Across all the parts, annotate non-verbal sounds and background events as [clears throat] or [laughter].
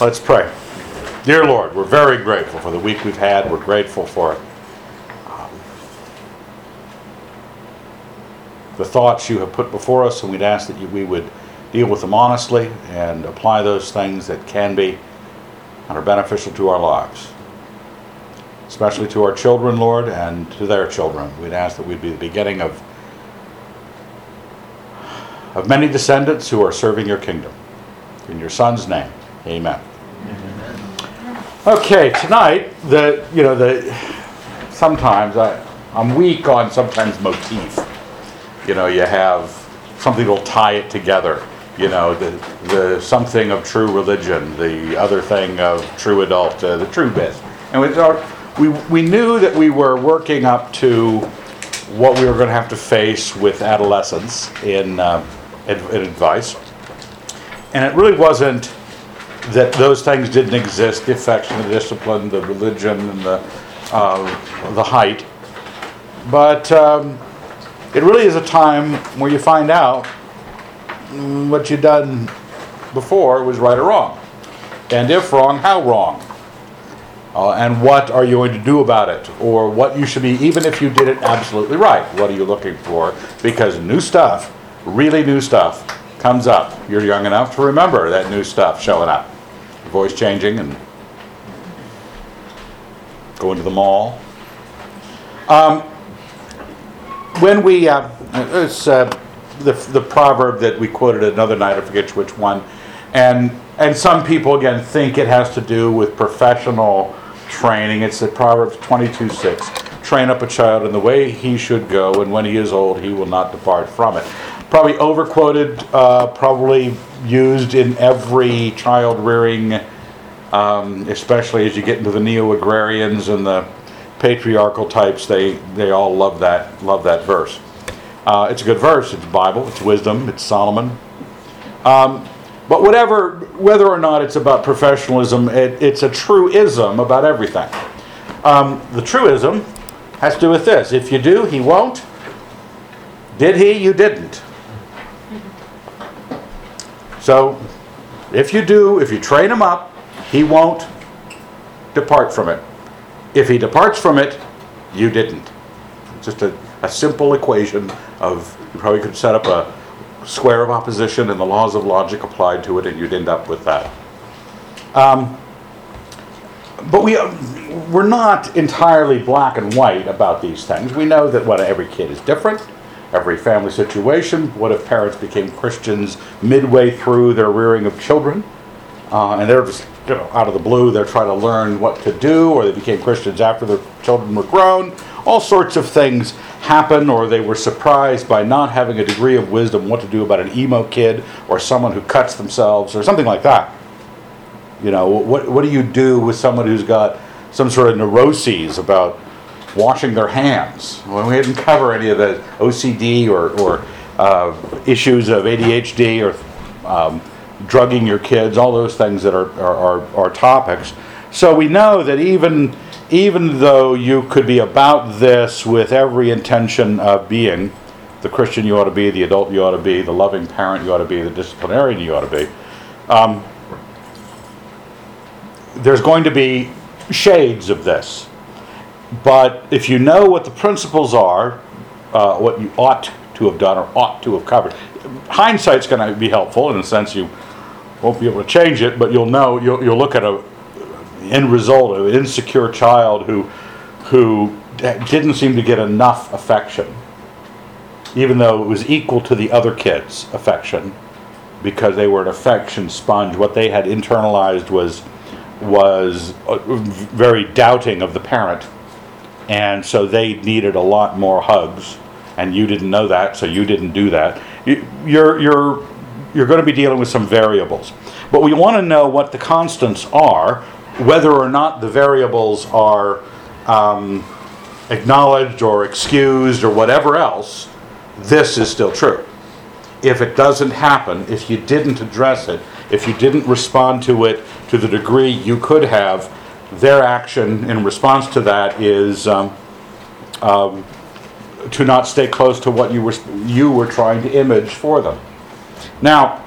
Let's pray. Dear Lord, we're very grateful for the week we've had. We're grateful for um, the thoughts you have put before us, and we'd ask that you, we would deal with them honestly and apply those things that can be and are beneficial to our lives, especially to our children, Lord, and to their children. We'd ask that we'd be the beginning of of many descendants who are serving your kingdom. In your Son's name, amen. Okay, tonight, the, you know, the, sometimes I, I'm weak on sometimes motif. You know, you have something that'll tie it together. You know, the, the something of true religion, the other thing of true adult, uh, the true bit. And we, thought we, we knew that we were working up to what we were going to have to face with adolescence in, uh, in, in advice. And it really wasn't that those things didn't exist the affection, the discipline, the religion, and the, uh, the height. But um, it really is a time where you find out mm, what you've done before was right or wrong. And if wrong, how wrong? Uh, and what are you going to do about it? Or what you should be, even if you did it absolutely right, what are you looking for? Because new stuff, really new stuff, comes up. You're young enough to remember that new stuff showing up. Voice changing and going to the mall. Um, when we, uh, it's uh, the, the proverb that we quoted another night, I forget which one, and and some people again think it has to do with professional training. It's the Proverbs 22 6. Train up a child in the way he should go, and when he is old, he will not depart from it probably overquoted, uh, probably used in every child rearing, um, especially as you get into the neo agrarians and the patriarchal types. They they all love that love that verse. Uh, it's a good verse. It's the Bible. It's wisdom. It's Solomon. Um, but whatever, whether or not it's about professionalism, it, it's a truism about everything. Um, the truism has to do with this: if you do, he won't. Did he? You didn't. So if you do, if you train him up, he won't depart from it. If he departs from it, you didn't. Just a, a simple equation of, you probably could set up a square of opposition and the laws of logic applied to it, and you'd end up with that. Um, but we, uh, we're not entirely black and white about these things. We know that what every kid is different every family situation. What if parents became Christians midway through their rearing of children? Uh, and they're just, you know, out of the blue, they're trying to learn what to do, or they became Christians after their children were grown. All sorts of things happen, or they were surprised by not having a degree of wisdom what to do about an emo kid or someone who cuts themselves or something like that. You know, what, what do you do with someone who's got some sort of neuroses about washing their hands. When we didn't cover any of the OCD or, or uh, issues of ADHD or um, drugging your kids, all those things that are, are, are, are topics. So we know that even, even though you could be about this with every intention of being the Christian you ought to be, the adult you ought to be, the loving parent you ought to be, the disciplinarian you ought to be, um, there's going to be shades of this. But if you know what the principles are, uh, what you ought to have done or ought to have covered, hindsight's going to be helpful in the sense you won't be able to change it, but you'll know you'll, you'll look at a end result of an insecure child who who didn't seem to get enough affection, even though it was equal to the other kids' affection, because they were an affection sponge. What they had internalized was was uh, very doubting of the parent and so they needed a lot more hugs. And you didn't know that so you didn't do that. You, you're you're you're going to be dealing with some variables. But we want to know what the constants are whether or not the variables are um, acknowledged or excused or whatever else this is still true. If it doesn't happen if you didn't address it if you didn't respond to it to the degree you could have their action in response to that is um, um, to not stay close to what you were you were trying to image for them. Now,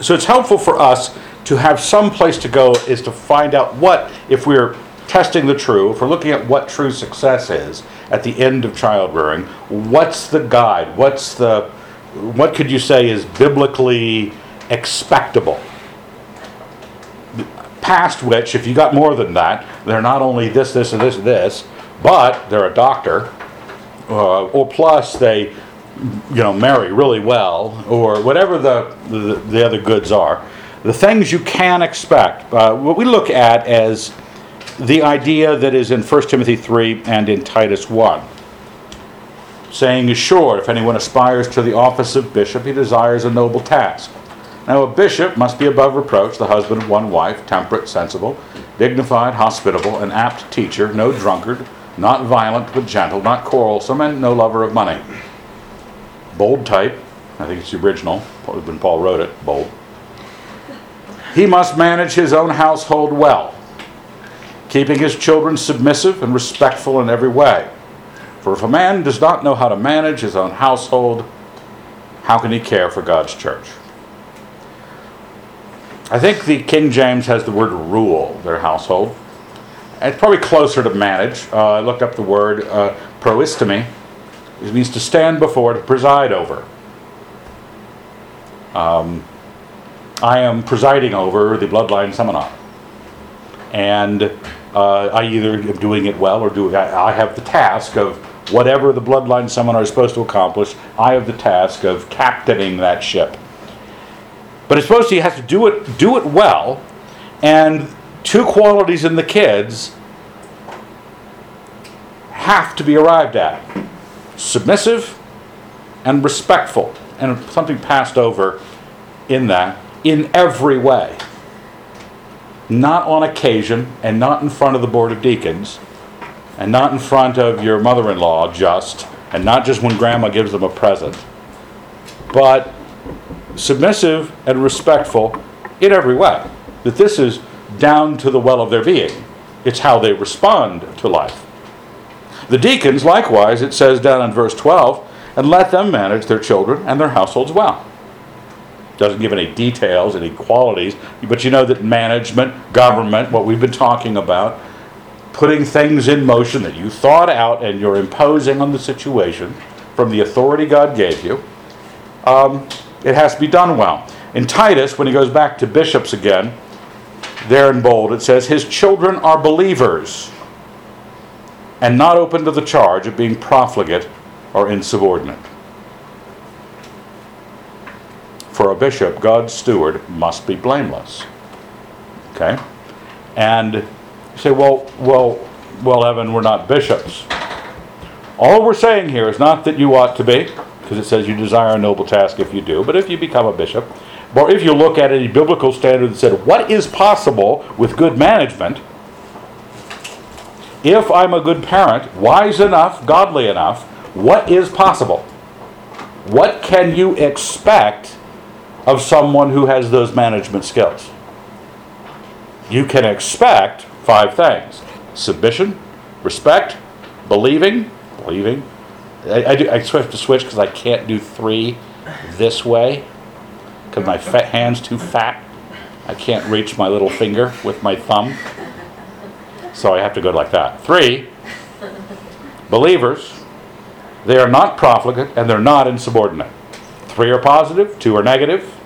so it's helpful for us to have some place to go is to find out what, if we're testing the true, if we're looking at what true success is at the end of child rearing, what's the guide? What's the, what could you say is biblically expectable? Past which, if you got more than that, they're not only this, this, and this, this, but they're a doctor, uh, or plus they, you know, marry really well, or whatever the, the, the other goods are. The things you can expect. Uh, what we look at as the idea that is in 1 Timothy 3 and in Titus 1. Saying is sure, if anyone aspires to the office of bishop, he desires a noble task. Now, a bishop must be above reproach, the husband of one wife, temperate, sensible, dignified, hospitable, an apt teacher, no drunkard, not violent, but gentle, not quarrelsome, and no lover of money. Bold type, I think it's the original, when Paul wrote it, bold. He must manage his own household well keeping his children submissive and respectful in every way. For if a man does not know how to manage his own household, how can he care for God's church? I think the King James has the word rule their household. It's probably closer to manage. Uh, I looked up the word uh. It means to stand before, to preside over. Um, I am presiding over the bloodline seminar. And uh, I either am doing it well or do I, I have the task of whatever the bloodline seminar is supposed to accomplish. I have the task of captaining that ship. But it's supposed to you have to do it do it well, and two qualities in the kids have to be arrived at: submissive and respectful, and something passed over in that in every way. Not on occasion and not in front of the Board of Deacons and not in front of your mother in law, just, and not just when grandma gives them a present, but submissive and respectful in every way. That this is down to the well of their being, it's how they respond to life. The deacons, likewise, it says down in verse 12, and let them manage their children and their households well doesn't give any details, any qualities, but you know that management, government, what we've been talking about, putting things in motion that you thought out and you're imposing on the situation from the authority God gave you, um, it has to be done well. In Titus, when he goes back to bishops again, there in bold, it says, His children are believers and not open to the charge of being profligate or insubordinate. for a bishop, God's steward, must be blameless. Okay? And you say, well, well, well, Evan, we're not bishops. All we're saying here is not that you ought to be, because it says you desire a noble task if you do, but if you become a bishop, or if you look at any biblical standard that said, what is possible with good management? If I'm a good parent, wise enough, godly enough, what is possible? What can you expect of someone who has those management skills. You can expect five things submission, respect, believing, believing. I, I, do, I have to switch because I can't do three this way because my fat hand's too fat. I can't reach my little finger with my thumb. So I have to go like that. Three, believers, they are not profligate and they're not insubordinate. Three are positive, two are negative,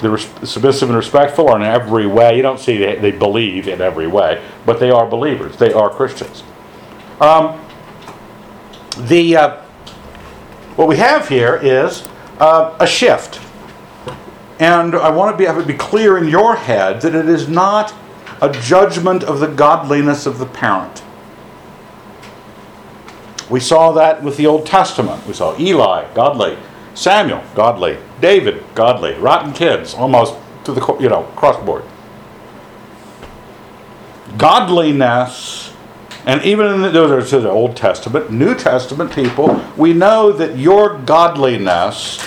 They're submissive and respectful are in every way. You don't see they, they believe in every way, but they are believers. They are Christians. Um, the uh, what we have here is uh, a shift, and I want to be have it be clear in your head that it is not a judgment of the godliness of the parent. We saw that with the Old Testament. We saw Eli, godly. Samuel, godly. David, godly. Rotten kids, almost to the you know crossboard. Godliness, and even in the, those are the Old Testament, New Testament people, we know that your godliness,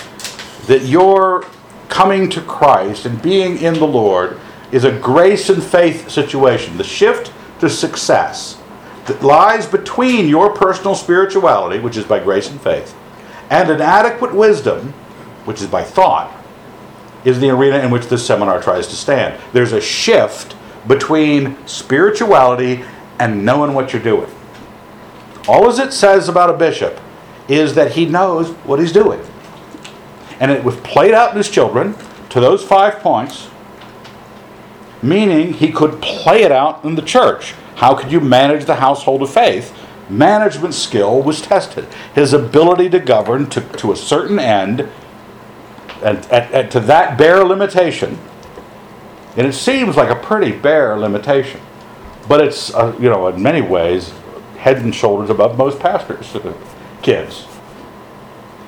that your coming to Christ and being in the Lord, is a grace and faith situation. The shift to success that lies between your personal spirituality, which is by grace and faith, and an adequate wisdom, which is by thought, is the arena in which this seminar tries to stand. There's a shift between spirituality and knowing what you're doing. All as it says about a bishop is that he knows what he's doing. And it was played out in his children to those five points, meaning he could play it out in the church. How could you manage the household of faith? Management skill was tested. His ability to govern to, to a certain end, and, and, and to that bare limitation, and it seems like a pretty bare limitation, but it's, uh, you know, in many ways, head and shoulders above most pastors' kids.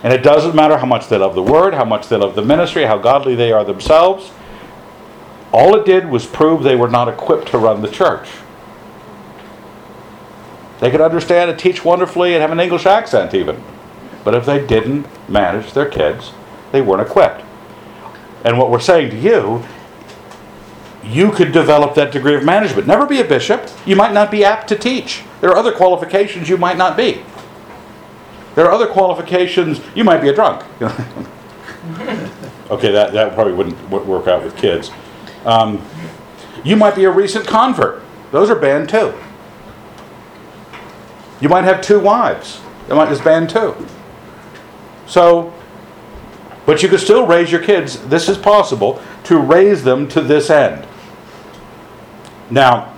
And it doesn't matter how much they love the word, how much they love the ministry, how godly they are themselves. All it did was prove they were not equipped to run the church. They could understand and teach wonderfully and have an English accent, even. But if they didn't manage their kids, they weren't equipped. And what we're saying to you, you could develop that degree of management. Never be a bishop. You might not be apt to teach. There are other qualifications you might not be. There are other qualifications. You might be a drunk. [laughs] okay, that, that probably wouldn't work out with kids. Um, you might be a recent convert. Those are banned too. You might have two wives. That might just ban too. So, but you could still raise your kids. This is possible to raise them to this end. Now,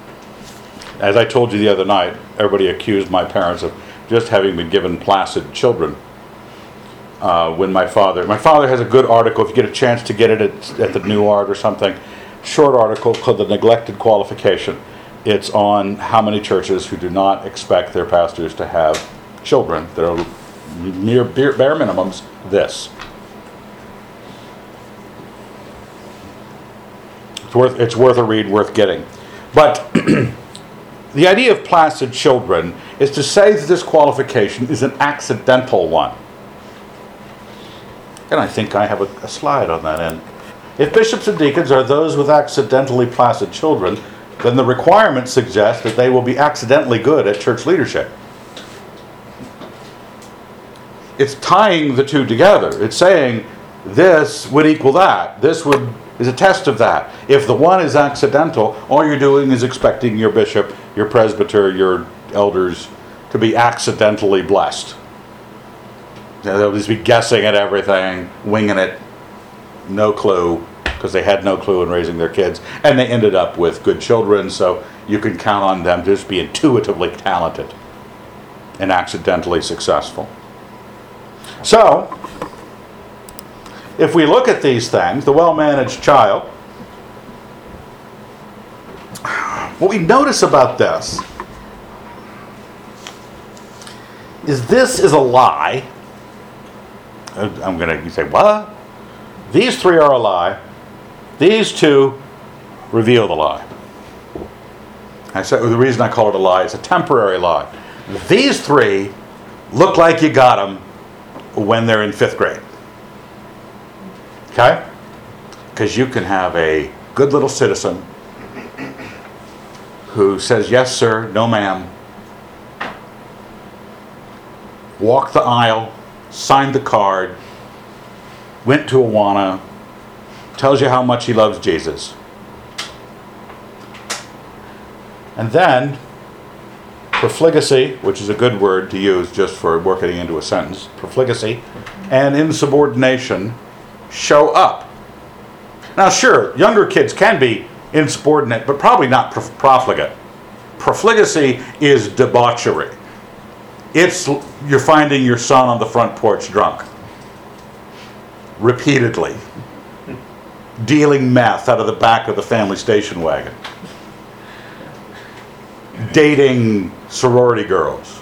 as I told you the other night, everybody accused my parents of just having been given placid children. Uh, when my father, my father has a good article. If you get a chance to get it at, at the New Art or something, short article called "The Neglected Qualification." It's on how many churches who do not expect their pastors to have children that are mere bare minimums. This. It's worth it's worth a read, worth getting. But [clears throat] the idea of placid children is to say that this qualification is an accidental one. And I think I have a, a slide on that end. If bishops and deacons are those with accidentally placid children, then the requirement suggests that they will be accidentally good at church leadership. It's tying the two together. It's saying this would equal that. This would is a test of that. If the one is accidental, all you're doing is expecting your bishop, your presbyter, your elders to be accidentally blessed. They'll just be guessing at everything, winging it, no clue, because they had no clue in raising their kids. And they ended up with good children, so you can count on them to just be intuitively talented and accidentally successful. So, if we look at these things, the well managed child, what we notice about this is this is a lie. I'm going to say, what? These three are a lie. These two reveal the lie. I said the reason I call it a lie is a temporary lie. These three look like you got them when they're in fifth grade. Okay? Because you can have a good little citizen who says, Yes, sir, no, ma'am, walked the aisle, signed the card, went to Awana, tells you how much he loves Jesus. And then, profligacy, which is a good word to use just for working into a sentence, profligacy, and insubordination show up. Now, sure, younger kids can be insubordinate, but probably not profligate. Profligacy is debauchery. It's you're finding your son on the front porch drunk repeatedly, dealing meth out of the back of the family station wagon, dating sorority girls,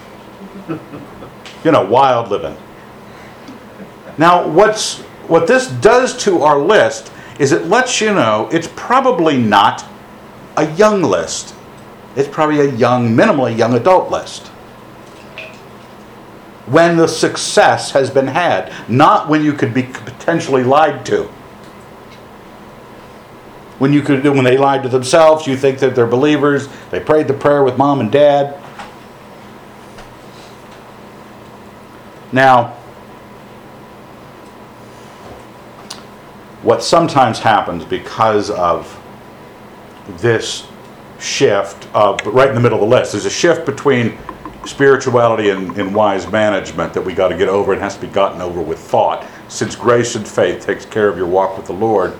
you know, wild living. Now, what's what this does to our list is it lets you know it's probably not a young list. It's probably a young, minimally young adult list. When the success has been had, not when you could be potentially lied to. When you could, when they lied to themselves, you think that they're believers. They prayed the prayer with mom and dad. What sometimes happens because of this shift, uh, right in the middle of the list, there's a shift between spirituality and, and wise management that we got to get over and has to be gotten over with thought. Since grace and faith takes care of your walk with the Lord,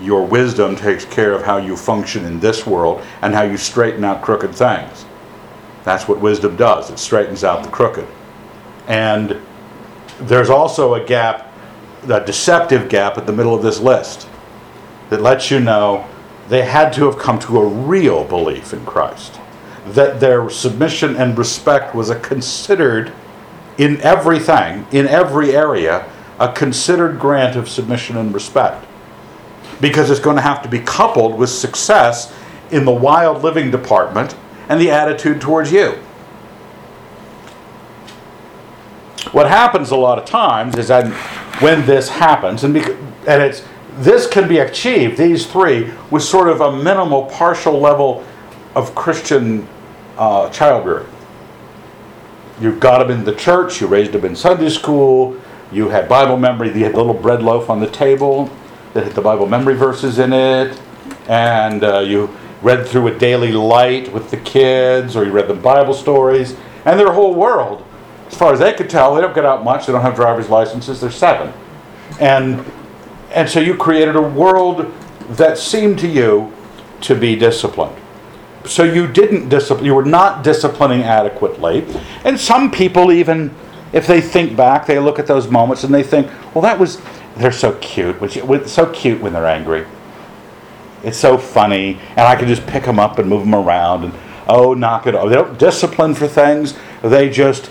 your wisdom takes care of how you function in this world and how you straighten out crooked things. That's what wisdom does. It straightens out the crooked. And there's also a gap, a deceptive gap at the middle of this list that lets you know they had to have come to a real belief in Christ. That their submission and respect was a considered, in everything, in every area, a considered grant of submission and respect. Because it's going to have to be coupled with success in the wild living department and the attitude towards you. What happens a lot of times is that when this happens, and, and it's this can be achieved, these three, with sort of a minimal, partial level of Christian uh, child rearing. You've got them in the church, you raised them in Sunday school, you had Bible memory, you had the little bread loaf on the table that had the Bible memory verses in it, and uh, you read through a daily light with the kids, or you read them Bible stories, and their whole world, as far as they could tell, they don't get out much, they don't have driver's licenses, they're seven. And and so you created a world that seemed to you to be disciplined. So you didn't discipline, you were not disciplining adequately. And some people, even if they think back, they look at those moments and they think, well, that was, they're so cute. Which, so cute when they're angry. It's so funny. And I can just pick them up and move them around and, oh, knock it off. They don't discipline for things. They just,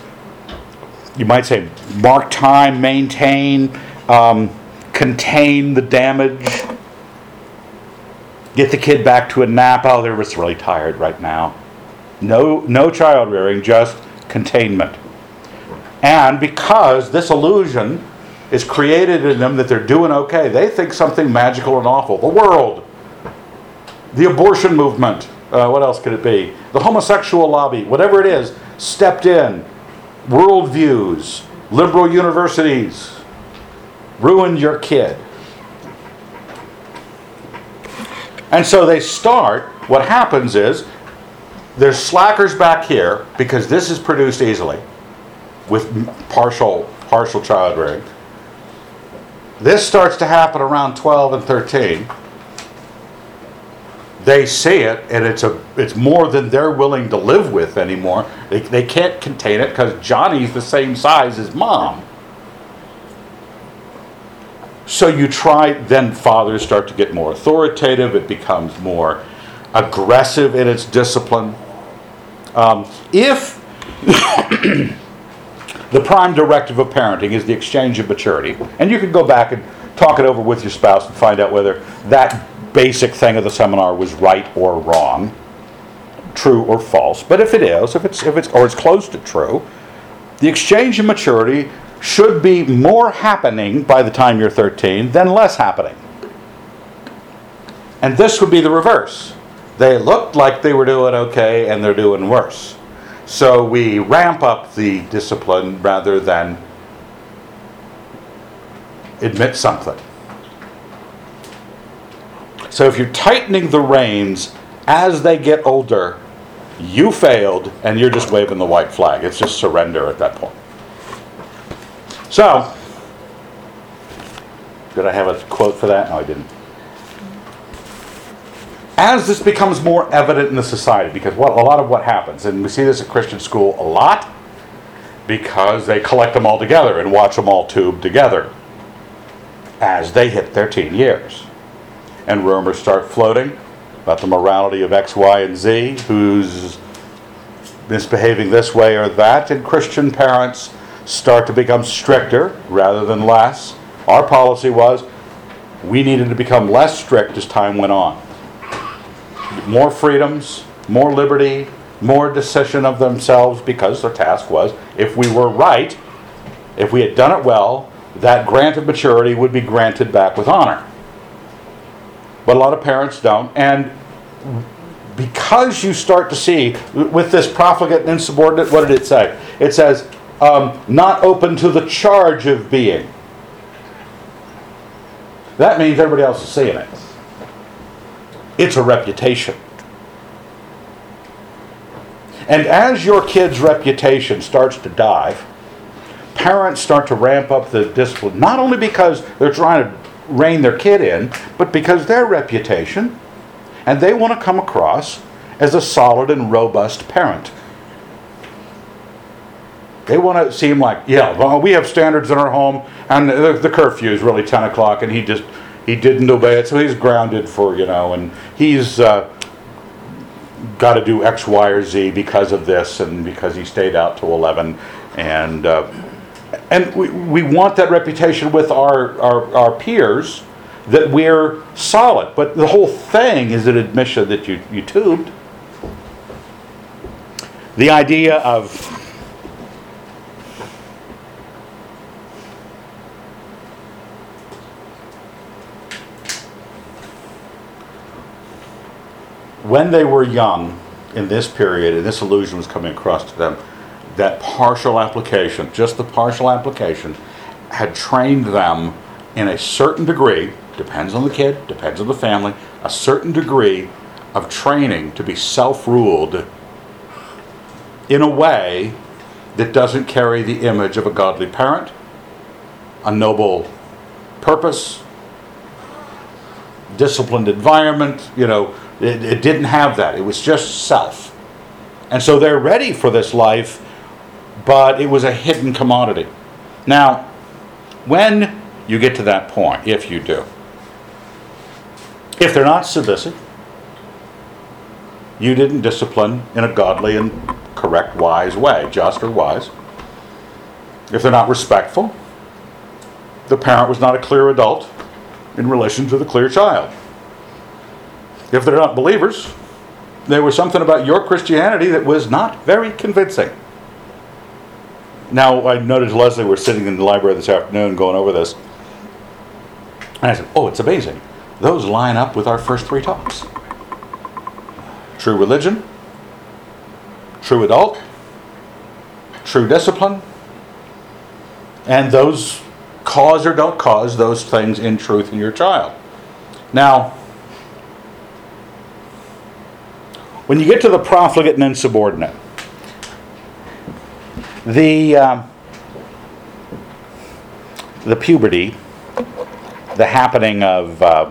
you might say, mark time, maintain. Um, contain the damage, get the kid back to a nap. Oh, they're just really tired right now. No, no child rearing, just containment. And because this illusion is created in them that they're doing okay, they think something magical and awful. The world, the abortion movement, uh, what else could it be? The homosexual lobby, whatever it is, stepped in. Worldviews, liberal universities, ruined your kid. And so they start, what happens is there's slackers back here because this is produced easily with partial partial child rearing. This starts to happen around 12 and 13. They see it and it's a it's more than they're willing to live with anymore. They, they can't contain it because Johnny's the same size as mom. So you try, then fathers start to get more authoritative, it becomes more aggressive in its discipline. Um, if [coughs] the prime directive of parenting is the exchange of maturity, and you can go back and talk it over with your spouse and find out whether that basic thing of the seminar was right or wrong, true or false. But if it is, if it's, if it's or it's close to true, the exchange of maturity should be more happening by the time you're 13 than less happening. And this would be the reverse. They looked like they were doing okay and they're doing worse. So we ramp up the discipline rather than admit something. So if you're tightening the reins as they get older, you failed and you're just waving the white flag. It's just surrender at that point. So, did I have a quote for that? No, I didn't. As this becomes more evident in the society, because what, a lot of what happens, and we see this at Christian school a lot, because they collect them all together and watch them all tube together as they hit their teen years. And rumors start floating about the morality of X, Y, and Z, who's misbehaving this way or that, and Christian parents start to become stricter rather than less. Our policy was we needed to become less strict as time went on. More freedoms, more liberty, more decision of themselves because their task was if we were right, if we had done it well, that grant of maturity would be granted back with honor. But a lot of parents don't. And because you start to see with this profligate and insubordinate, what did it say? It says, um, not open to the charge of being. that means everybody else is seeing it. It's a reputation. And as your kid's reputation starts to dive, parents start to ramp up the discipline, not only because they're trying to rein their kid in, but because their reputation, and they want to come across as a solid and robust parent. They want to seem like, yeah, well, we have standards in our home, and the, the curfew is really 10 o'clock, and he just he didn't obey it, so he's grounded for you know, and he's uh, got to do X, Y, or Z because of this, and because he stayed out till 11, and uh, and we, we want that reputation with our, our, our peers that we're solid. But the whole thing is an admission that you, you tubed. The idea of when they were young in this period, and this illusion was coming across to them, that partial application, just the partial application, had trained them in a certain degree, depends on the kid, depends on the family, a certain degree of training to be self ruled in a way that doesn't carry the image of a godly parent, a noble purpose, disciplined environment, you know, it, it didn't have that. It was just self. And so they're ready for this life, but it was a hidden commodity. Now, when you get to that point, if you do, if they're not submissive, you didn't discipline in a godly and correct, wise way, just or wise. If they're not respectful, the parent was not a clear adult in relation to the clear child. If they're not believers, there was something about your Christianity that was not very convincing. Now, I noticed Leslie was sitting in the library this afternoon going over this. And I said, Oh, it's amazing. Those line up with our first three talks true religion, true adult, true discipline, and those cause or don't cause those things in truth in your child. Now, when you get to the profligate and insubordinate, the um, the puberty, the happening of uh,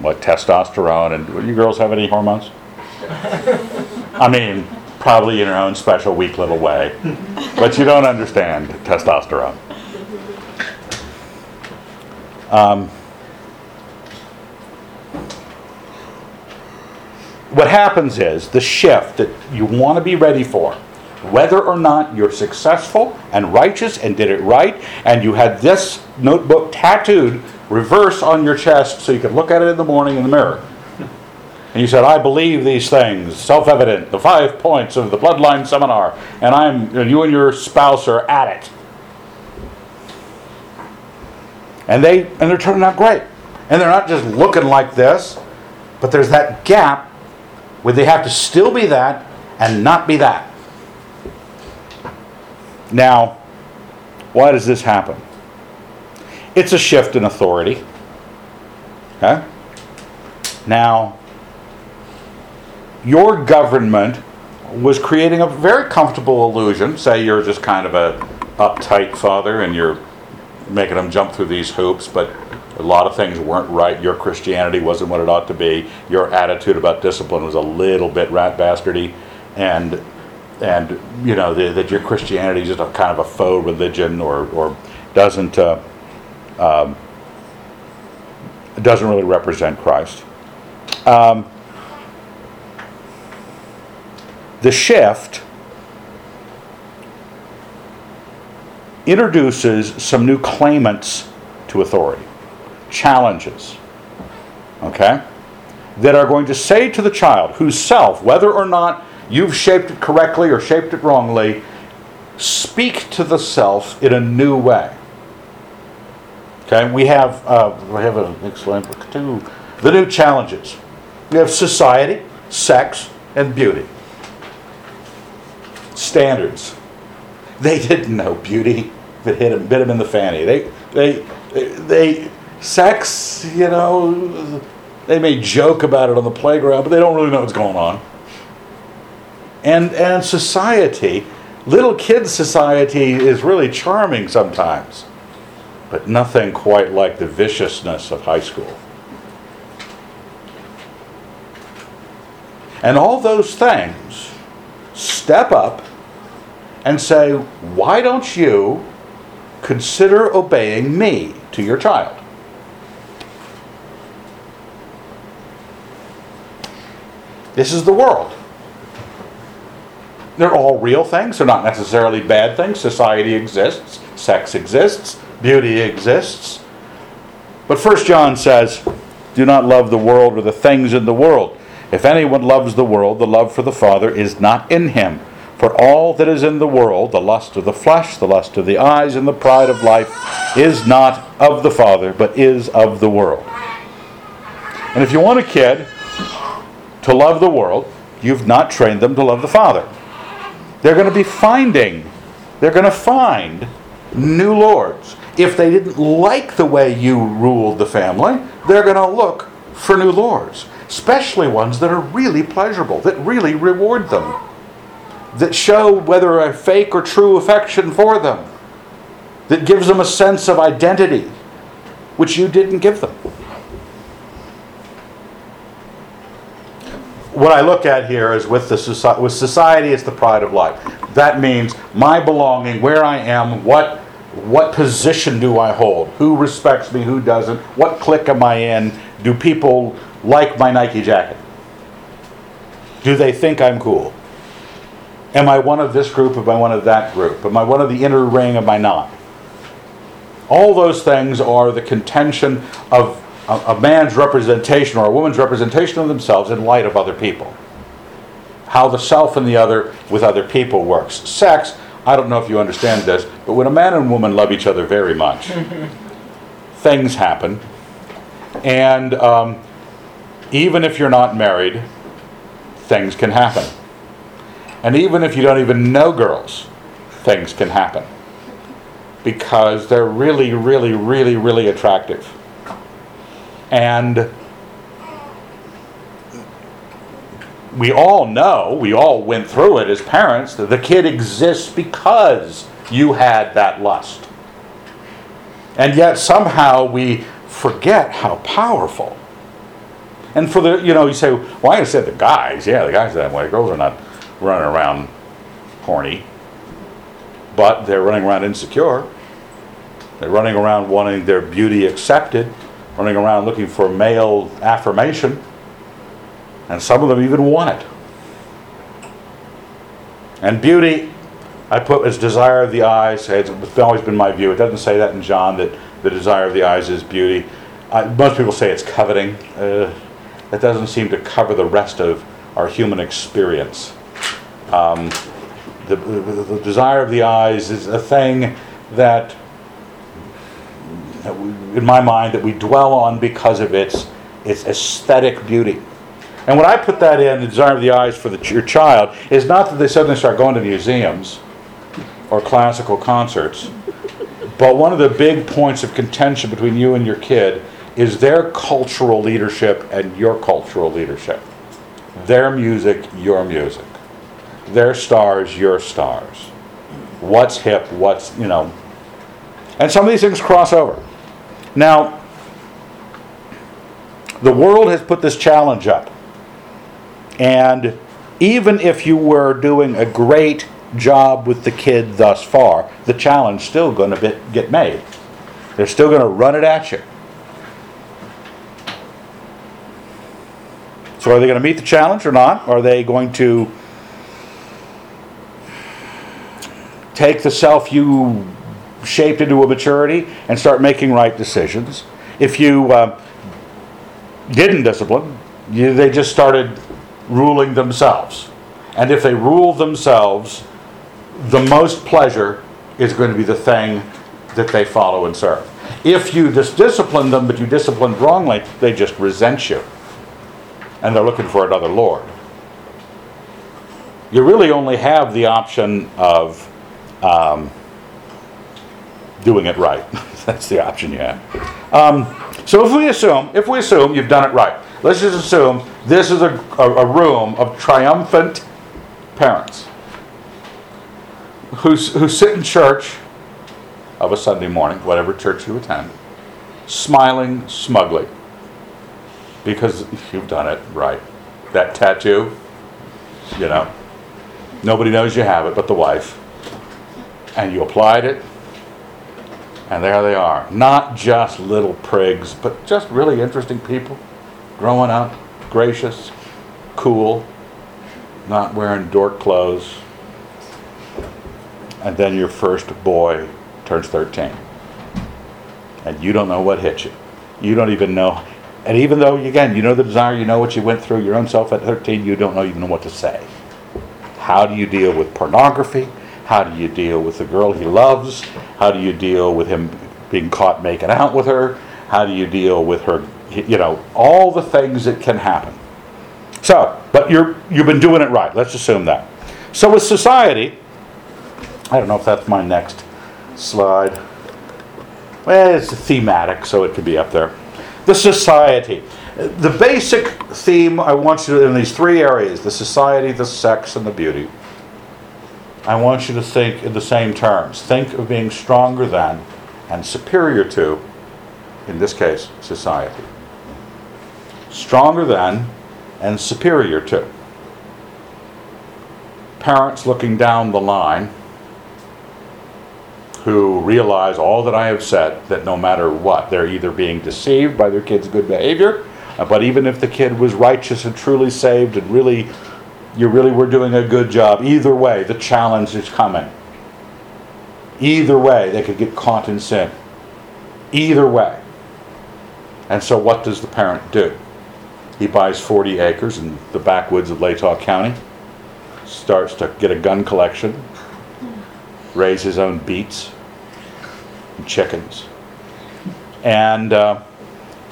what testosterone and do you girls have any hormones? I mean, probably in your own special weak little way, but you don't understand testosterone. Um, what happens is the shift that you want to be ready for, whether or not you're successful and righteous and did it right, and you had this notebook tattooed reverse on your chest so you could look at it in the morning in the mirror. And you said, I believe these things, self evident, the five points of the bloodline seminar, and I'm and you and your spouse are at it. And they and they're turning out great. And they're not just looking like this, but there's that gap where they have to still be that and not be that. Now, why does this happen? It's a shift in authority. Okay? Now, your government was creating a very comfortable illusion. Say you're just kind of a uptight father and you're making them jump through these hoops, but a lot of things weren't right. Your Christianity wasn't what it ought to be. Your attitude about discipline was a little bit rat bastardy, and and you know the, that your Christianity is just a kind of a faux religion or or doesn't uh, um, doesn't really represent Christ. Um, the shift introduces some new claimants to authority, challenges, okay, that are going to say to the child, whose self, whether or not you've shaped it correctly or shaped it wrongly, speak to the self in a new way. Okay, we have uh, we have an example too. The new challenges. We have society, sex, and beauty. Standards. They didn't know beauty it hit them, bit them in the fanny. They they they sex, you know, they may joke about it on the playground, but they don't really know what's going on. And, and society, little kids' society is really charming sometimes, but nothing quite like the viciousness of high school. And all those things step up and say, Why don't you consider obeying me to your child? This is the world. They're all real things. They're not necessarily bad things. Society exists, sex exists, beauty exists. But First John says, Do not love the world or the things in the world. If anyone loves the world, the love for the Father is not in him. For all that is in the world, the lust of the flesh, the lust of the eyes, and the pride of life, is not of the Father, but is of the world. And if you want a kid to love the world, you've not trained them to love the Father. They're going to be finding, they're going to find new lords. If they didn't like the way you ruled the family, they're going to look for new lords, especially ones that are really pleasurable, that really reward them, that show whether a fake or true affection for them, that gives them a sense of identity, which you didn't give them. What I look at here is with the society, with society, it's the pride of life. That means my belonging, where I am, what what position do I hold, who respects me, who doesn't, what clique am I in, do people like my Nike jacket, do they think I'm cool, am I one of this group, am I one of that group, am I one of the inner ring, am I not? All those things are the contention of a, a man's representation or a woman's representation of themselves in light of other people. How the self and the other with other people works. Sex, I don't know if you understand this, but when a man and woman love each other very much, [laughs] things happen. And um, even if you're not married, things can happen. And even if you don't even know girls, things can happen. Because they're really, really, really, really attractive. And we all know, we all went through it as parents, that the kid exists because you had that lust. And yet somehow we forget how powerful. And for the, you know, you say, well, I said the guys, yeah, the guys are that way. Girls are not running around horny, but they're running around insecure. They're running around wanting their beauty accepted running around looking for male affirmation, and some of them even want it. And beauty, I put as desire of the eyes. It's always been my view. It doesn't say that in John that the desire of the eyes is beauty. Uh, most people say it's coveting. Uh, that doesn't seem to cover the rest of our human experience. Um, the, the, the desire of the eyes is a thing that in my mind, that we dwell on because of its, its aesthetic beauty. And when I put that in, the desire of the eyes for the, your child, is not that they suddenly start going to museums or classical concerts, but one of the big points of contention between you and your kid is their cultural leadership and your cultural leadership. Their music, your music. Their stars, your stars. What's hip, what's, you know. And some of these things cross over. Now, the world has put this challenge up. And even if you were doing a great job with the kid thus far, the challenge still going to get made. They're still going to run it at you. So are they going to meet the challenge or not? Are they going to take the self you shaped into a maturity and start making right decisions. If you uh, didn't discipline, you, they just started ruling themselves. And if they rule themselves, the most pleasure is going to be the thing that they follow and serve. If you just discipline them, but you discipline wrongly, they just resent you. And they're looking for another Lord. You really only have the option of um, doing it right. [laughs] That's the option you have. Um, so if we assume, if we assume you've done it right, let's just assume this is a, a, a room of triumphant parents who, who sit in church of a Sunday morning, whatever church you attend, smiling smugly because you've done it right. That tattoo, you know, nobody knows you have it but the wife. And you applied it, and there they are. Not just little prigs, but just really interesting people growing up, gracious, cool, not wearing dork clothes. And then your first boy turns 13. And you don't know what hit you. You don't even know. And even though, again, you know the desire, you know what you went through your own self at 13, you don't know even know what to say. How do you deal with pornography? How do you deal with the girl he loves? How do you deal with him being caught making out with her? How do you deal with her, you know, all the things that can happen. So, but you're, you've been doing it right. Let's assume that. So with society, I don't know if that's my next slide. Well, it's thematic, so it could be up there. The society. The basic theme I want you to, in these three areas the society, the sex, and the beauty. I want you to think in the same terms. Think of being stronger than and superior to, in this case, society. Stronger than and superior to. Parents looking down the line who realize all that I have said, that no matter what, they're either being deceived by their kid's good behavior, uh, but even if the kid was righteous and truly saved and really, you really were doing a good job, either way, the challenge is coming. Either way, they could get caught in sin. Either way. And so, what does the parent do? He buys 40 acres in the backwoods of Latah County, starts to get a gun collection, raise his own beets and chickens, and uh,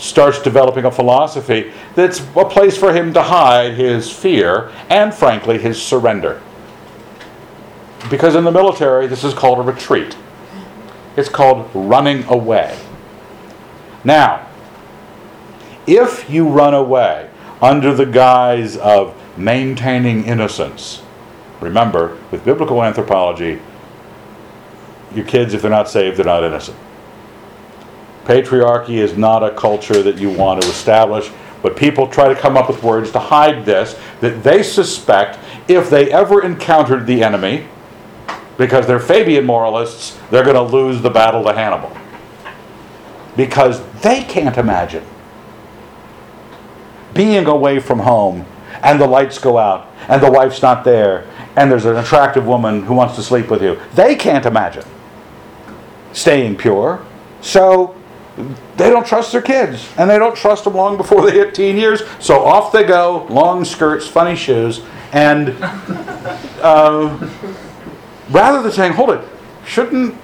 starts developing a philosophy that's a place for him to hide his fear and, frankly, his surrender. Because in the military, this is called a retreat. It's called running away. Now, if you run away under the guise of maintaining innocence, remember, with biblical anthropology, your kids, if they're not saved, they're not innocent. Patriarchy is not a culture that you want to establish, but people try to come up with words to hide this that they suspect if they ever encountered the enemy, because they're Fabian moralists, they're going to lose the battle to Hannibal. Because they can't imagine being away from home and the lights go out and the wife's not there and there's an attractive woman who wants to sleep with you. They can't imagine staying pure. So they don't trust their kids and they don't trust them long before they hit teen years. So off they go, long skirts, funny shoes, and uh, [laughs] rather than saying, hold it, shouldn't,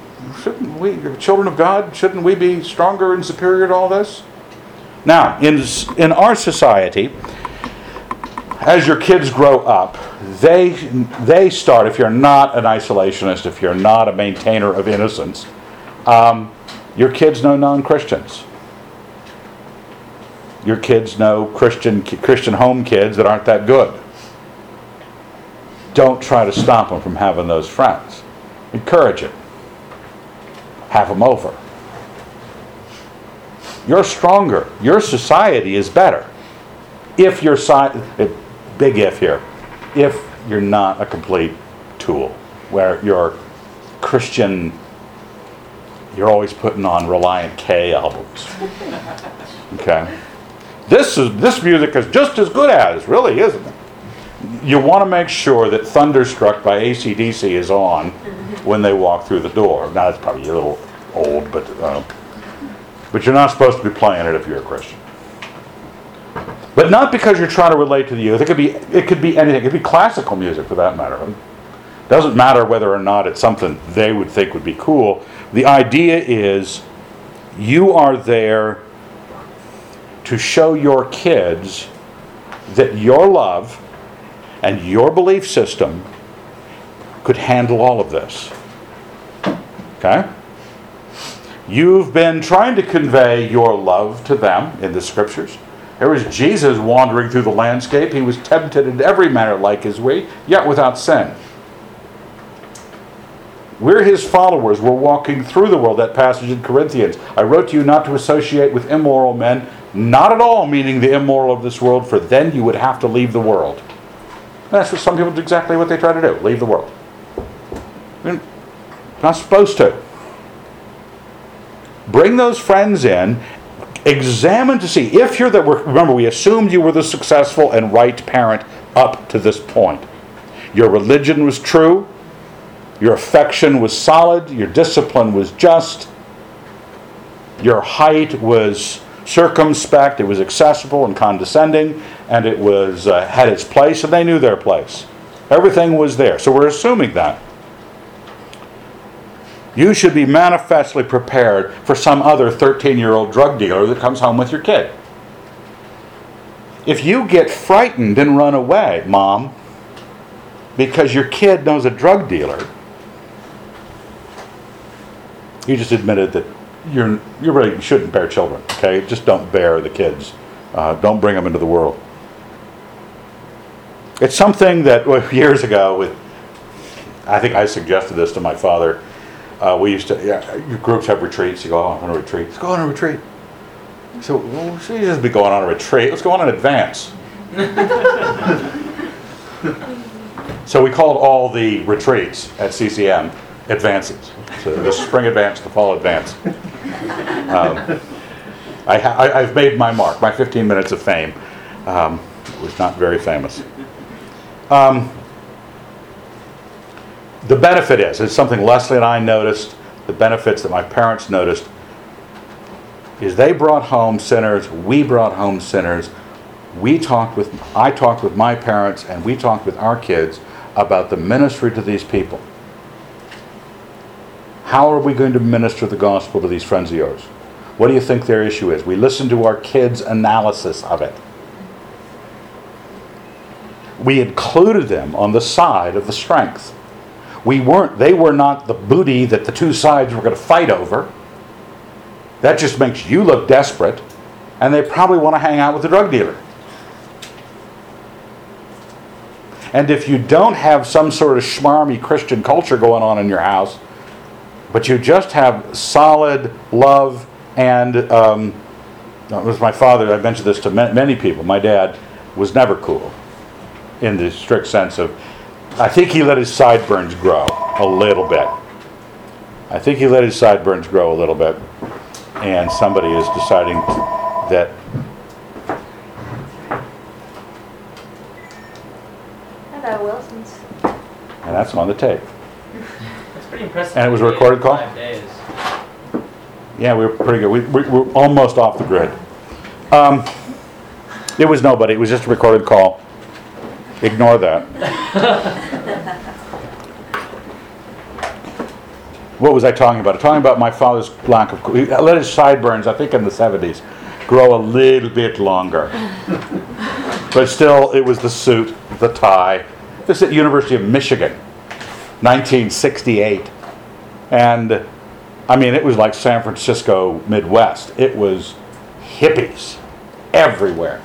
shouldn't we, children of God, shouldn't we be stronger and superior to all this? Now, in, in our society, as your kids grow up, they, they start, if you're not an isolationist, if you're not a maintainer of innocence, um, your kids know non Christians. Your kids know Christian, Christian home kids that aren't that good. Don't try to stop them from having those friends. Encourage it. Have them over. You're stronger. Your society is better. If you're, eh, big if here, if you're not a complete tool, where you're Christian, you're always putting on Relient K albums. Okay? This, is, this music is just as good as, really, isn't it? You want to make sure that Thunderstruck by ACDC is on when they walk through the door. Now, that's probably a little old, but. Uh, but you're not supposed to be playing it if you're a Christian. But not because you're trying to relate to the youth. It could be it could be anything. It could be classical music for that matter. It doesn't matter whether or not it's something they would think would be cool. The idea is you are there to show your kids that your love and your belief system could handle all of this. Okay? You've been trying to convey your love to them in the scriptures. There was Jesus wandering through the landscape. He was tempted in every manner like as we, yet without sin. We're his followers. We're walking through the world. That passage in Corinthians. I wrote to you not to associate with immoral men, not at all meaning the immoral of this world, for then you would have to leave the world. That's what some people do exactly what they try to do leave the world. You're not supposed to. Bring those friends in, examine to see if you're the, remember, we assumed you were the successful and right parent up to this point. Your religion was true, your affection was solid, your discipline was just, your height was circumspect, it was accessible and condescending, and it was uh, had its place, and they knew their place. Everything was there. So we're assuming that. You should be manifestly prepared for some other 13 year old drug dealer that comes home with your kid. If you get frightened and run away, mom, because your kid knows a drug dealer, you just admitted that you're, you really shouldn't bear children, okay? Just don't bear the kids. Uh, don't bring them into the world. It's something that well, [laughs] years ago, with I think I suggested this to my father. Uh, we used to, yeah, groups have retreats. You go oh, on a retreat. Let's go on a retreat. So, well, we should just be going on a retreat. Let's go on an advance. [laughs] so we called all the retreats at CCM advances. So the spring advance, the fall advance. Um, I, have made my mark. My 15 minutes of fame um, was not very famous. Um, the benefit is, it's something Leslie and I noticed, the benefits that my parents noticed, is they brought home sinners, we brought home sinners. We talked with, I talked with my parents, and we talked with our kids about the ministry to these people. How are we going to minister the gospel to these friends of yours? What do you think their issue is? We listen to our kids' analysis of it. We included them on the side of the strength. We weren't, they were not the booty that the two sides were going to fight over. That just makes you look desperate, and they probably want to hang out with the drug dealer. And if you don't have some sort of schmarmy Christian culture going on in your house, but you just have solid love and um, it was my father. I mentioned this to many people. My dad was never cool, in the strict sense of. I think he let his sideburns grow a little bit. I think he let his sideburns grow a little bit, and somebody is deciding that. Hello, Wilson's. And that's on the tape. That's pretty impressive. And it was a recorded call? Five days. Yeah, we were pretty good. We, we were almost off the grid. Um, it was nobody. It was just a recorded call. Ignore that. [laughs] what was I talking about? I'm talking about my father's lack of. He let his sideburns, I think in the 70s, grow a little bit longer. [laughs] but still, it was the suit, the tie. This is at University of Michigan, 1968. And I mean, it was like San Francisco Midwest. It was hippies everywhere.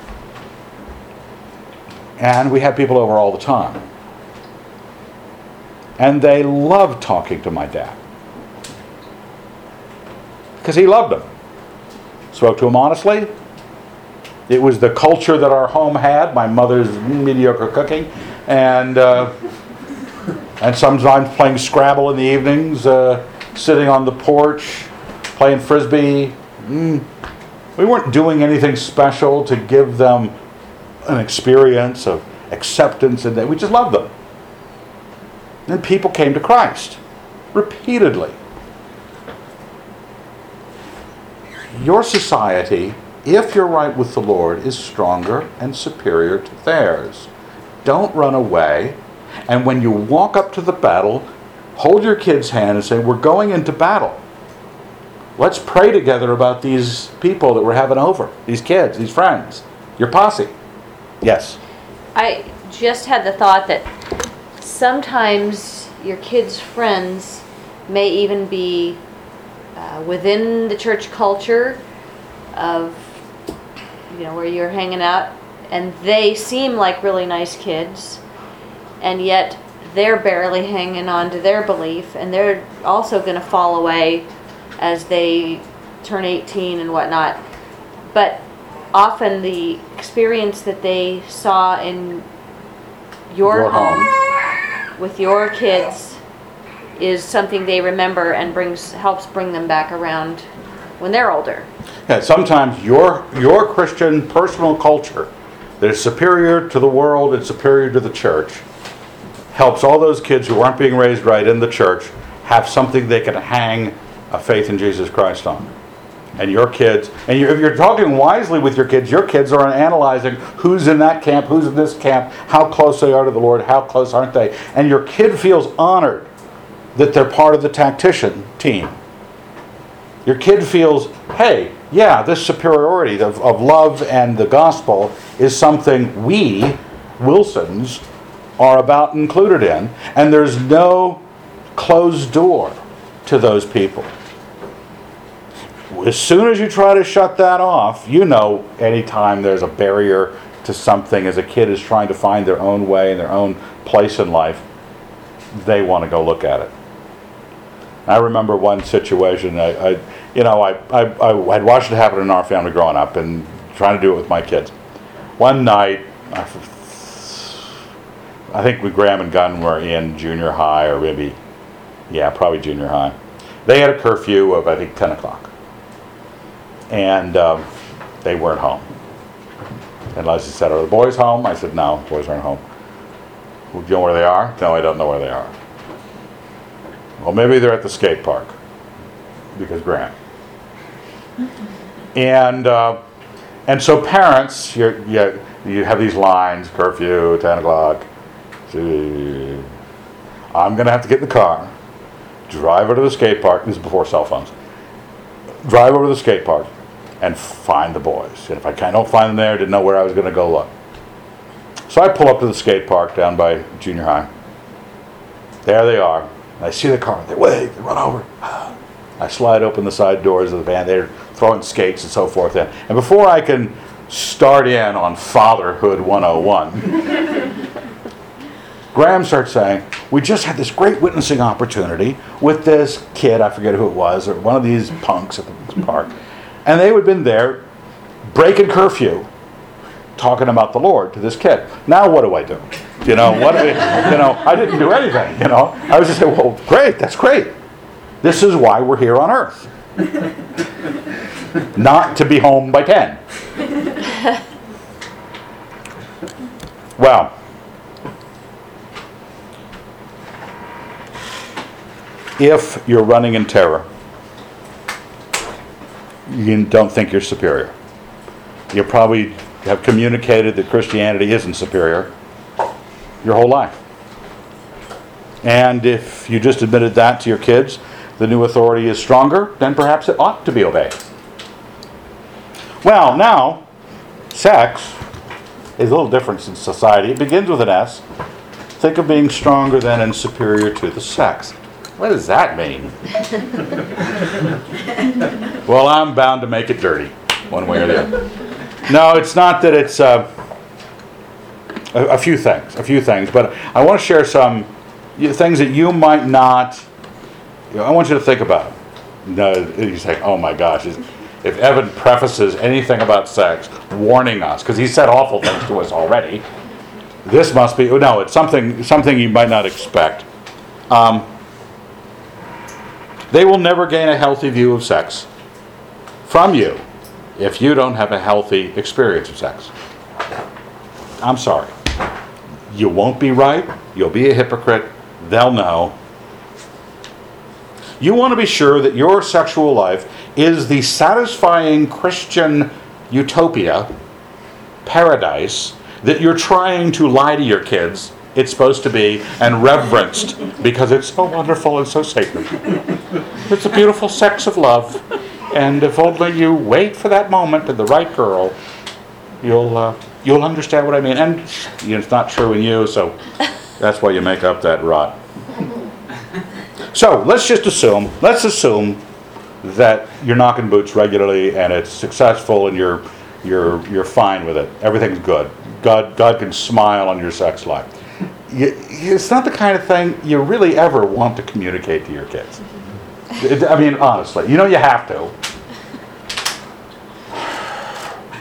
And we had people over all the time. And they loved talking to my dad. Because he loved them. Spoke to him honestly. It was the culture that our home had, my mother's mediocre cooking. And, uh, and sometimes playing Scrabble in the evenings. Uh, sitting on the porch, playing frisbee. Mm. We weren't doing anything special to give them an experience of acceptance, and that we just loved them. And people came to Christ repeatedly. Your society, if you're right with the Lord, is stronger and superior to theirs. Don't run away. And when you walk up to the battle, hold your kid's hand and say, We're going into battle. Let's pray together about these people that we're having over, these kids, these friends, your posse. Yes. I just had the thought that sometimes your kids' friends may even be uh, within the church culture of, you know, where you're hanging out, and they seem like really nice kids, and yet they're barely hanging on to their belief, and they're also going to fall away as they turn 18 and whatnot. But often the experience that they saw in your, Your home. home with your kids is something they remember and brings helps bring them back around when they're older. Yeah, sometimes your, your Christian personal culture that is superior to the world and superior to the church helps all those kids who aren't being raised right in the church have something they can hang a faith in Jesus Christ on. And your kids, and you if you're talking wisely with your kids, your kids are analyzing who's in that camp, who's in this camp, how close they are to the Lord, how close aren't they. And your kid feels honored that they're part of the tactician team. Your kid feels, hey, yeah, this superiority of, of love and the gospel is something we, Wilsons, are about included in, and there's no closed door to those people. As soon as you try to shut that off, you know, anytime there's a barrier to something, as a kid is trying to find their own way and their own place in life, they want to go look at it. I remember one situation. I, I you know, I, I, I had watched it happen in our family growing up, and trying to do it with my kids. One night, I, think we Graham and Gunn were in junior high, or maybe, yeah, probably junior high. They had a curfew of I think 10 o'clock, and um, they weren't home. And Leslie said, "Are the boys home?" I said, "No, the boys aren't home." Do you know where they are? No, I don't know where they are. Well, maybe they're at the skate park because Graham. And uh, and so parents, you you have these lines: curfew, ten o'clock. I'm gonna have to get in the car, drive over to the skate park. This is before cell phones. Drive over to the skate park and find the boys. And if I don't find them there, I didn't know where I was gonna go look. So I pull up to the skate park down by junior high. There they are. I see the car. They wait. They run over. I slide open the side doors of the van. They're throwing skates and so forth in. And before I can start in on Fatherhood 101, Graham starts saying, We just had this great witnessing opportunity with this kid, I forget who it was, or one of these punks at the park. And they had been there breaking curfew, talking about the Lord to this kid. Now what do I do? You know, what we, you know, I didn't do anything, you know. I was just saying, well, great, that's great. This is why we're here on earth. Not to be home by 10. [laughs] Well, if you're running in terror, you don't think you're superior. You probably have communicated that Christianity isn't superior your whole life. And if you just admitted that to your kids, the new authority is stronger, then perhaps it ought to be obeyed. Well, now, sex is a little different in society. It begins with an S. Think of being stronger than and superior to the sex. What does that mean? well, I'm bound to make it dirty, one way or the other. No, it's not that it's uh, a, a few things, a few things, but I want to share some things that you might not. You know, I want you to think about. No, you say, "Oh my gosh!" If Evan prefaces anything about sex, warning us because he said awful things to us already, this must be no. It's something something you might not expect. Um, they will never gain a healthy view of sex from you if you don't have a healthy experience of sex. I'm sorry. You won't be right. You'll be a hypocrite. They'll know. You want to be sure that your sexual life is the satisfying Christian utopia, paradise, that you're trying to lie to your kids it's supposed to be and reverenced because it's so wonderful and so sacred. It's a beautiful sex of love. And if only you wait for that moment and the right girl, you'll uh, you'll understand what I mean. And you know, it's not true in you, so that's why you make up that rot. So let's just assume, let's assume that you're knocking boots regularly and it's successful and you're you're you're fine with it. Everything's good. God God can smile on your sex life. You, it's not the kind of thing you really ever want to communicate to your kids. It- I mean, honestly, you know you have to.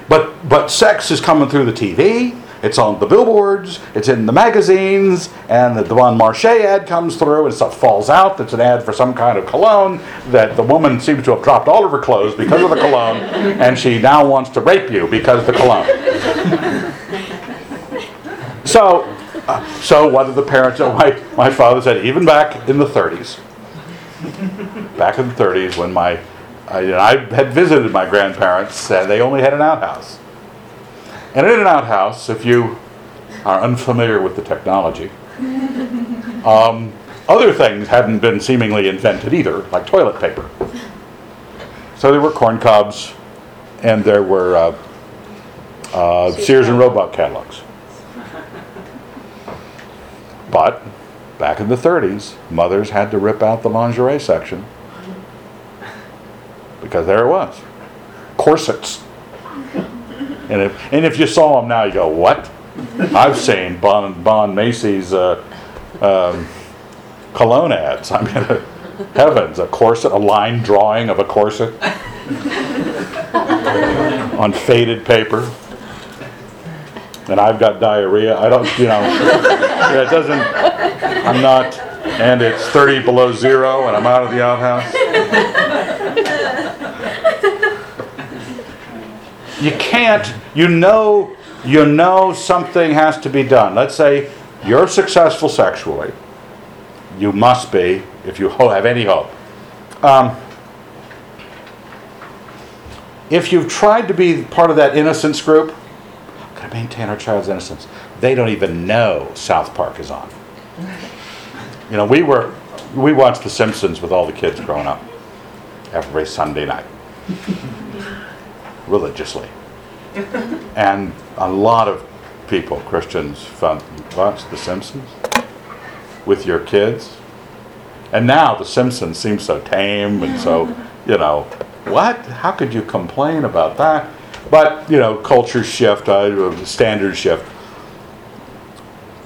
But but sex is coming through the TV. It's on the billboards. It's in the magazines, and the Devon Marche ad comes through, and stuff falls out. That's an ad for some kind of cologne that the woman seems to have dropped all of her clothes because of the cologne, and she now wants to rape you because of the cologne. So, uh, [laughs] so what did the parents? oh, My my father said even back in the 30s, back in the 30s when my I, and I had visited my grandparents and they only had an outhouse. And in an outhouse, if you are unfamiliar with the technology, [laughs] um, other things hadn't been seemingly invented either, like toilet paper. So there were corn cobs and there were uh, uh, Sears and Roebuck catalogs. But back in the 30s, mothers had to rip out the lingerie section because there it was corsets. And if, and if you saw them now, you go, What? I've seen Bon, bon Macy's uh, um, cologne ads. I mean, [laughs] heavens, a corset, a line drawing of a corset on faded paper. And I've got diarrhea. I don't, you know, [laughs] it doesn't, I'm not, and it's 30 below zero and I'm out of the outhouse. You can't, you know, you know something has to be done. Let's say you're successful sexually. You must be if you have any hope. Um, if you've tried to be part of that innocence group, gotta maintain our child's innocence. They don't even know South Park is on. You know, we were, we watched The Simpsons with all the kids growing up every Sunday night, religiously. And a lot of people, Christians, found, watch The Simpsons with your kids. And now The Simpsons seems so tame and so, you know, what? How could you complain about that? But, you know, culture shift, uh, standards shift.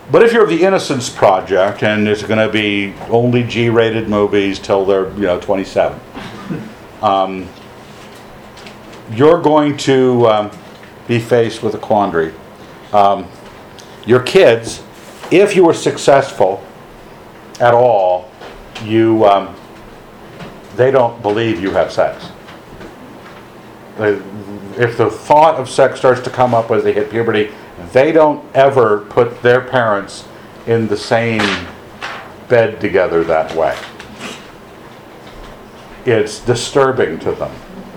But if you're the Innocence Project and it's going to be only G-rated movies till they're, you know, 27, um, you're going to um, be faced with a quandary. Um, your kids, if you were successful at all, you um, they don't believe you have sex. They- If the thought of sex starts to come up as they hit puberty, they don't ever put their parents in the same bed together that way. It's disturbing to them,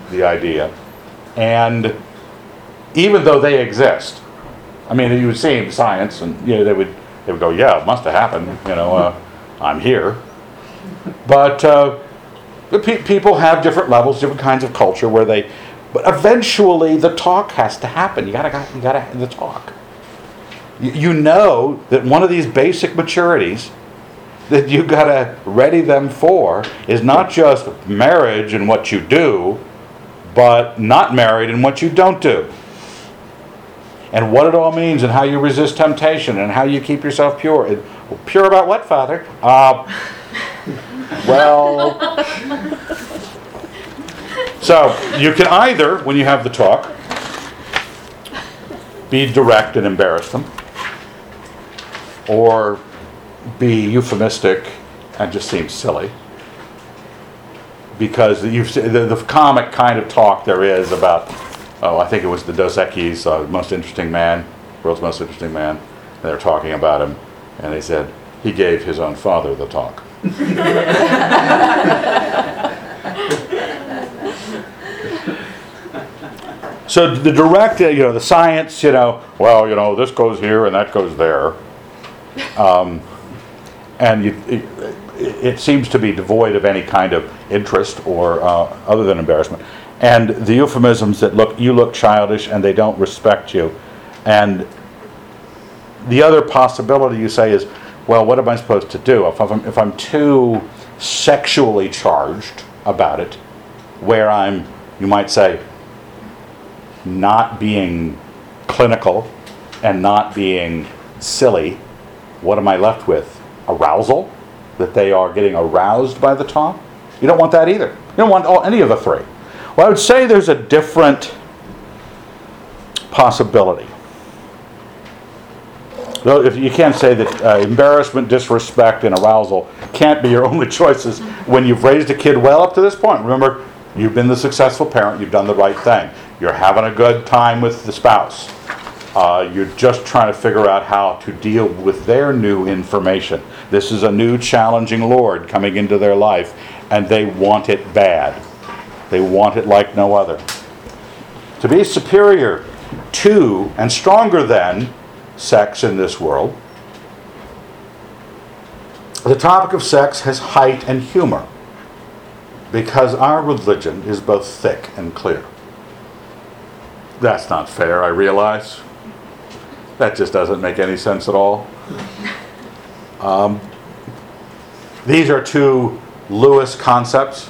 the idea. And even though they exist, I mean, you would see in science, and you know, they would they would go, "Yeah, it must have happened." You know, uh, I'm here. But uh, pe- people have different levels, different kinds of culture where they. But eventually, the talk has to happen. You gotta, you gotta have the talk. You, you know that one of these basic maturities that you gotta ready them for is not just marriage and what you do, but not married and what you don't do. And what it all means and how you resist temptation and how you keep yourself pure. And- Pure about what, Father? Uh, [laughs] well, so you can either, when you have the talk, be direct and embarrass them, or be euphemistic and just seem silly. Because you've, the, the comic kind of talk there is about, oh, I think it was the Dos Equis, uh, most interesting man, world's most interesting man. And they're talking about him, and they said he gave his own father the talk. [laughs] So the direct, uh, you know, the science, you know, well, you know, this goes here and that goes there. Um, and you, it, it seems to be devoid of any kind of interest or uh, other than embarrassment. And the euphemisms that look, you look childish and they don't respect you. And the other possibility you say is, well, what am I supposed to do? If I'm, if I'm too sexually charged about it, where I'm, you might say, not being clinical and not being silly, what am I left with? Arousal? That they are getting aroused by the talk? You don't want that either. You don't want all, any of the three. Well, I would say there's a different possibility. Though if you can't say that uh, embarrassment, disrespect, and arousal can't be your [laughs] only choices when you've raised a kid well up to this point. Remember, you've been the successful parent, you've done the right thing, you're having a good time with the spouse. Uh, you're just trying to figure out how to deal with their new information. This is a new challenging Lord coming into their life, and they want it bad. They want it like no other. To be superior to and stronger than sex in this world, the topic of sex has height and humor because our religion is both thick and clear. That's not fair, I realize. That just doesn't make any sense at all. Um, these are two Lewis concepts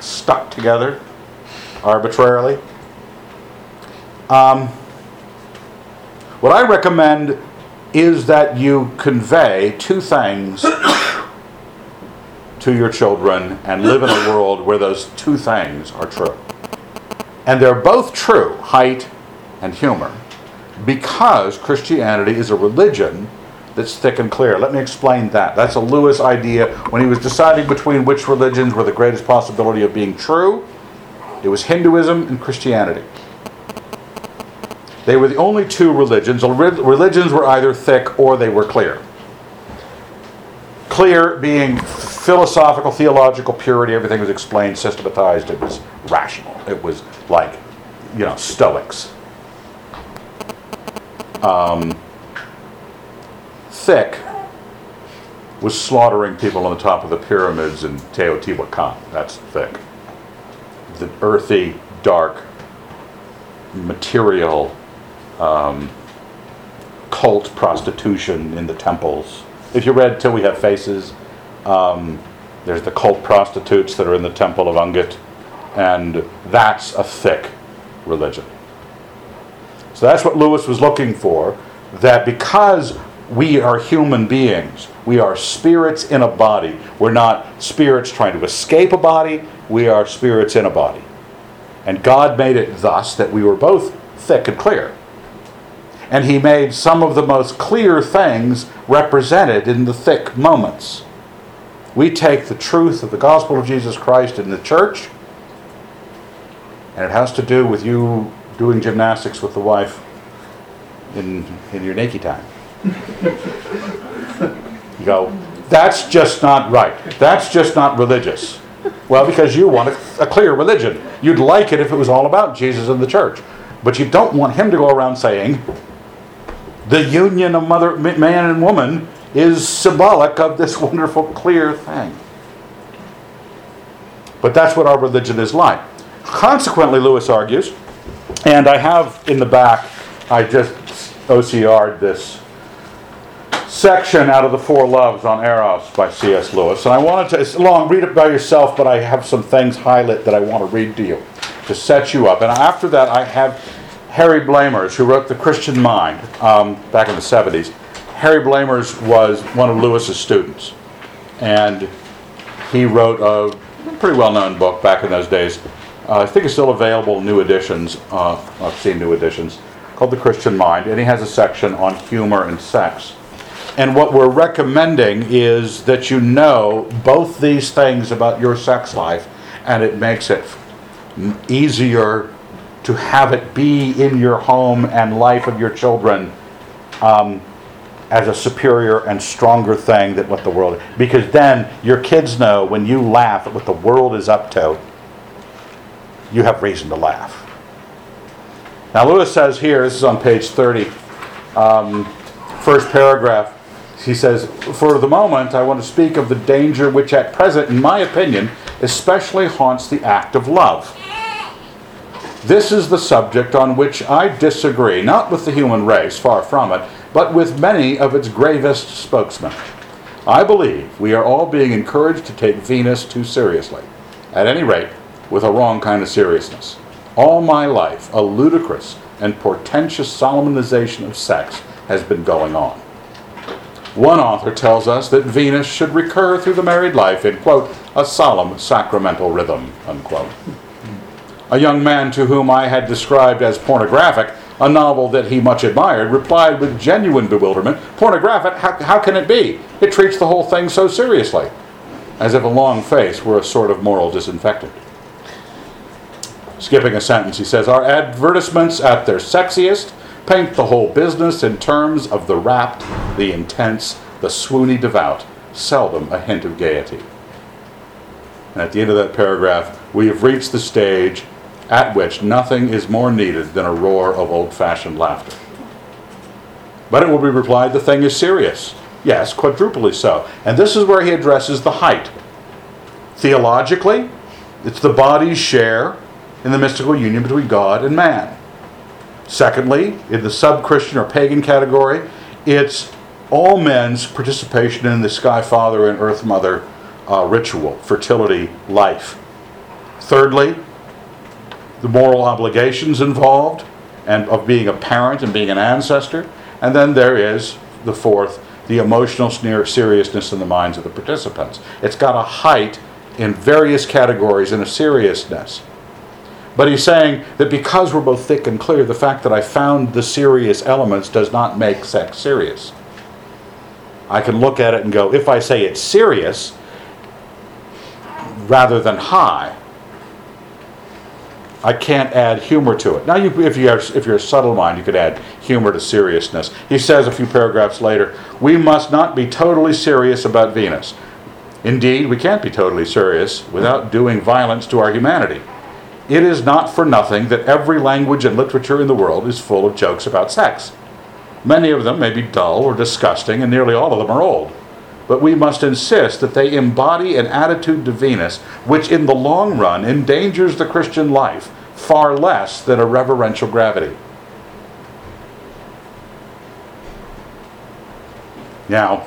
stuck together arbitrarily. Um, what I recommend is that you convey two things to your children and live in a world where those two things are true. And they're both true height and humor because Christianity is a religion that's thick and clear. Let me explain that. That's a Lewis idea. When he was deciding between which religions were the greatest possibility of being true, it was Hinduism and Christianity. They were the only two religions. Religions were either thick or they were clear. Clear being philosophical, theological purity, everything was explained, systematized, it was rational. It was like, you know, Stoics. Um, thick was slaughtering people on the top of the pyramids in Teotihuacan. That's thick. The earthy, dark, material, um, cult prostitution in the temples. If you read Till We Have Faces, um, there's the cult prostitutes that are in the temple of Ungit, and that's a thick religion. So that's what Lewis was looking for, that because we are human beings, we are spirits in a body. We're not spirits trying to escape a body, we are spirits in a body. And God made it thus that we were both thick and clear. And He made some of the most clear things represented in the thick moments. We take the truth of the gospel of Jesus Christ in the church, and it has to do with you doing gymnastics with the wife in, in your naked time. You go, that's just not right. That's just not religious. Well, because you want a, a, clear religion. You'd like it if it was all about Jesus and the church. But you don't want him to go around saying, the union of mother, man and woman is symbolic of this [laughs] wonderful, clear thing. But that's what our religion is like. Consequently, Lewis argues, and I have in the back, I just OCR'd this section out of the Four Loves on Eros by C.S. Lewis. And I wanted to, it's long, read it by yourself, but I have some things highlight that I want to read to you to set you up. And after that, I have Harry Blamires, who wrote The Christian Mind um, back in the 70s. Harry Blamires was one of Lewis's students. And he wrote a pretty well known book back in those days. Uh, I think it's still available, new editions. Uh, I've seen new editions, called The Christian Mind. And he has a section on humor and sex. And what we're recommending is that you know both these things about your sex life, and it makes it easier to have it be in your home and life of your children um, as a superior and stronger thing than what the world is. because then your kids know when you laugh at what the world is up to you have reason to laugh now lewis says here this is on page 30 um, first paragraph he says, For the moment, I want to speak of the danger which, at present, in my opinion, especially haunts the act of love. This is the subject on which I disagree, not with the human race, far from it, but with many of its gravest spokesmen. I believe we are all being encouraged to take Venus too seriously. At any rate, with a wrong kind of seriousness. All my life, a ludicrous and portentous solemnization of sex has been going on. One author tells us that Venus should recur through the married life in, quote, a solemn sacramental rhythm, unquote. A young man to whom I had described as pornographic a novel that he much admired replied with genuine bewilderment, Pornographic? How, how can it be? It treats the whole thing so seriously. As if a long face were a sort of moral disinfectant. Skipping a sentence, he says, Our advertisements at their sexiest paint the whole business in terms of the rapt, the intense, the swoony devout, seldom a hint of gaiety. And at the end of that paragraph, we have reached the stage at which nothing is more needed than a roar of old fashioned laughter. But it will be replied the thing is serious. Yes, quadruply so. And this is where he addresses the height. Theologically, it's the body's share in the mystical union between God and man. Secondly, in the sub Christian or pagan category, it's all men's participation in the Sky Father and Earth Mother uh, ritual, fertility, life. Thirdly, the moral obligations involved and of being a parent and being an ancestor. And then there is the fourth, the emotional seriousness in the minds of the participants. It's got a height in various categories and a seriousness. But he's saying that because we're both thick and clear, the fact that I found the serious elements does not make sex serious. I can look at it and go, if I say it's serious rather than high, I can't add humor to it. Now, you, if, you are, if you're a subtle mind, you could add humor to seriousness. He says a few paragraphs later, we must not be totally serious about Venus. Indeed, we can't be totally serious without doing violence to our humanity. It is not for nothing that every language and literature in the world is full of jokes about sex. Many of them may be dull or disgusting, and nearly all of them are old but we must insist that they embody an attitude to Venus which, in the long run, endangers the Christian life far less than a reverential gravity. Now,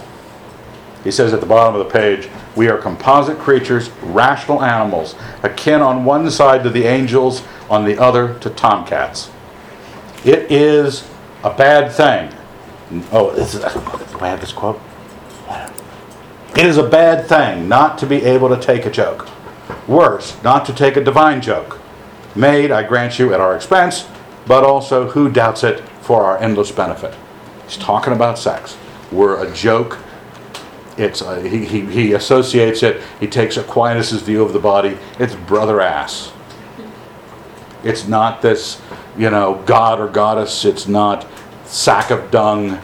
he says at the bottom of the page, we are composite creatures, rational animals, akin on one side to the angels, on the other to tomcats. It is a bad thing. Oh, is, [laughs] do I have this quote? It is a bad thing not to be able to take a joke. Worse, not to take a divine joke. Made, I grant you, at our expense, but also who doubts it for our endless benefit. He's talking about sex. We're a joke. It's a, he, he, he associates it, he takes Aquinas' view of the body. It's brother ass. It's not this, you know, god or goddess. It's not sack of dung.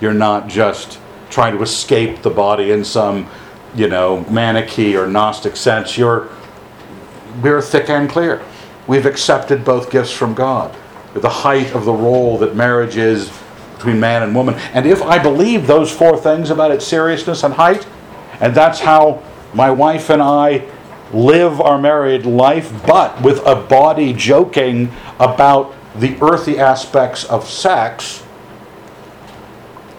You're not just trying to escape the body in some, you know, manichae or Gnostic sense. You're, we're thick and clear. We've accepted both gifts from God. The height of the role that marriage is between man and woman. And if I believe those four things about its seriousness and height, and that's how my wife and I live our married life, but with a body joking about the earthy aspects of sex,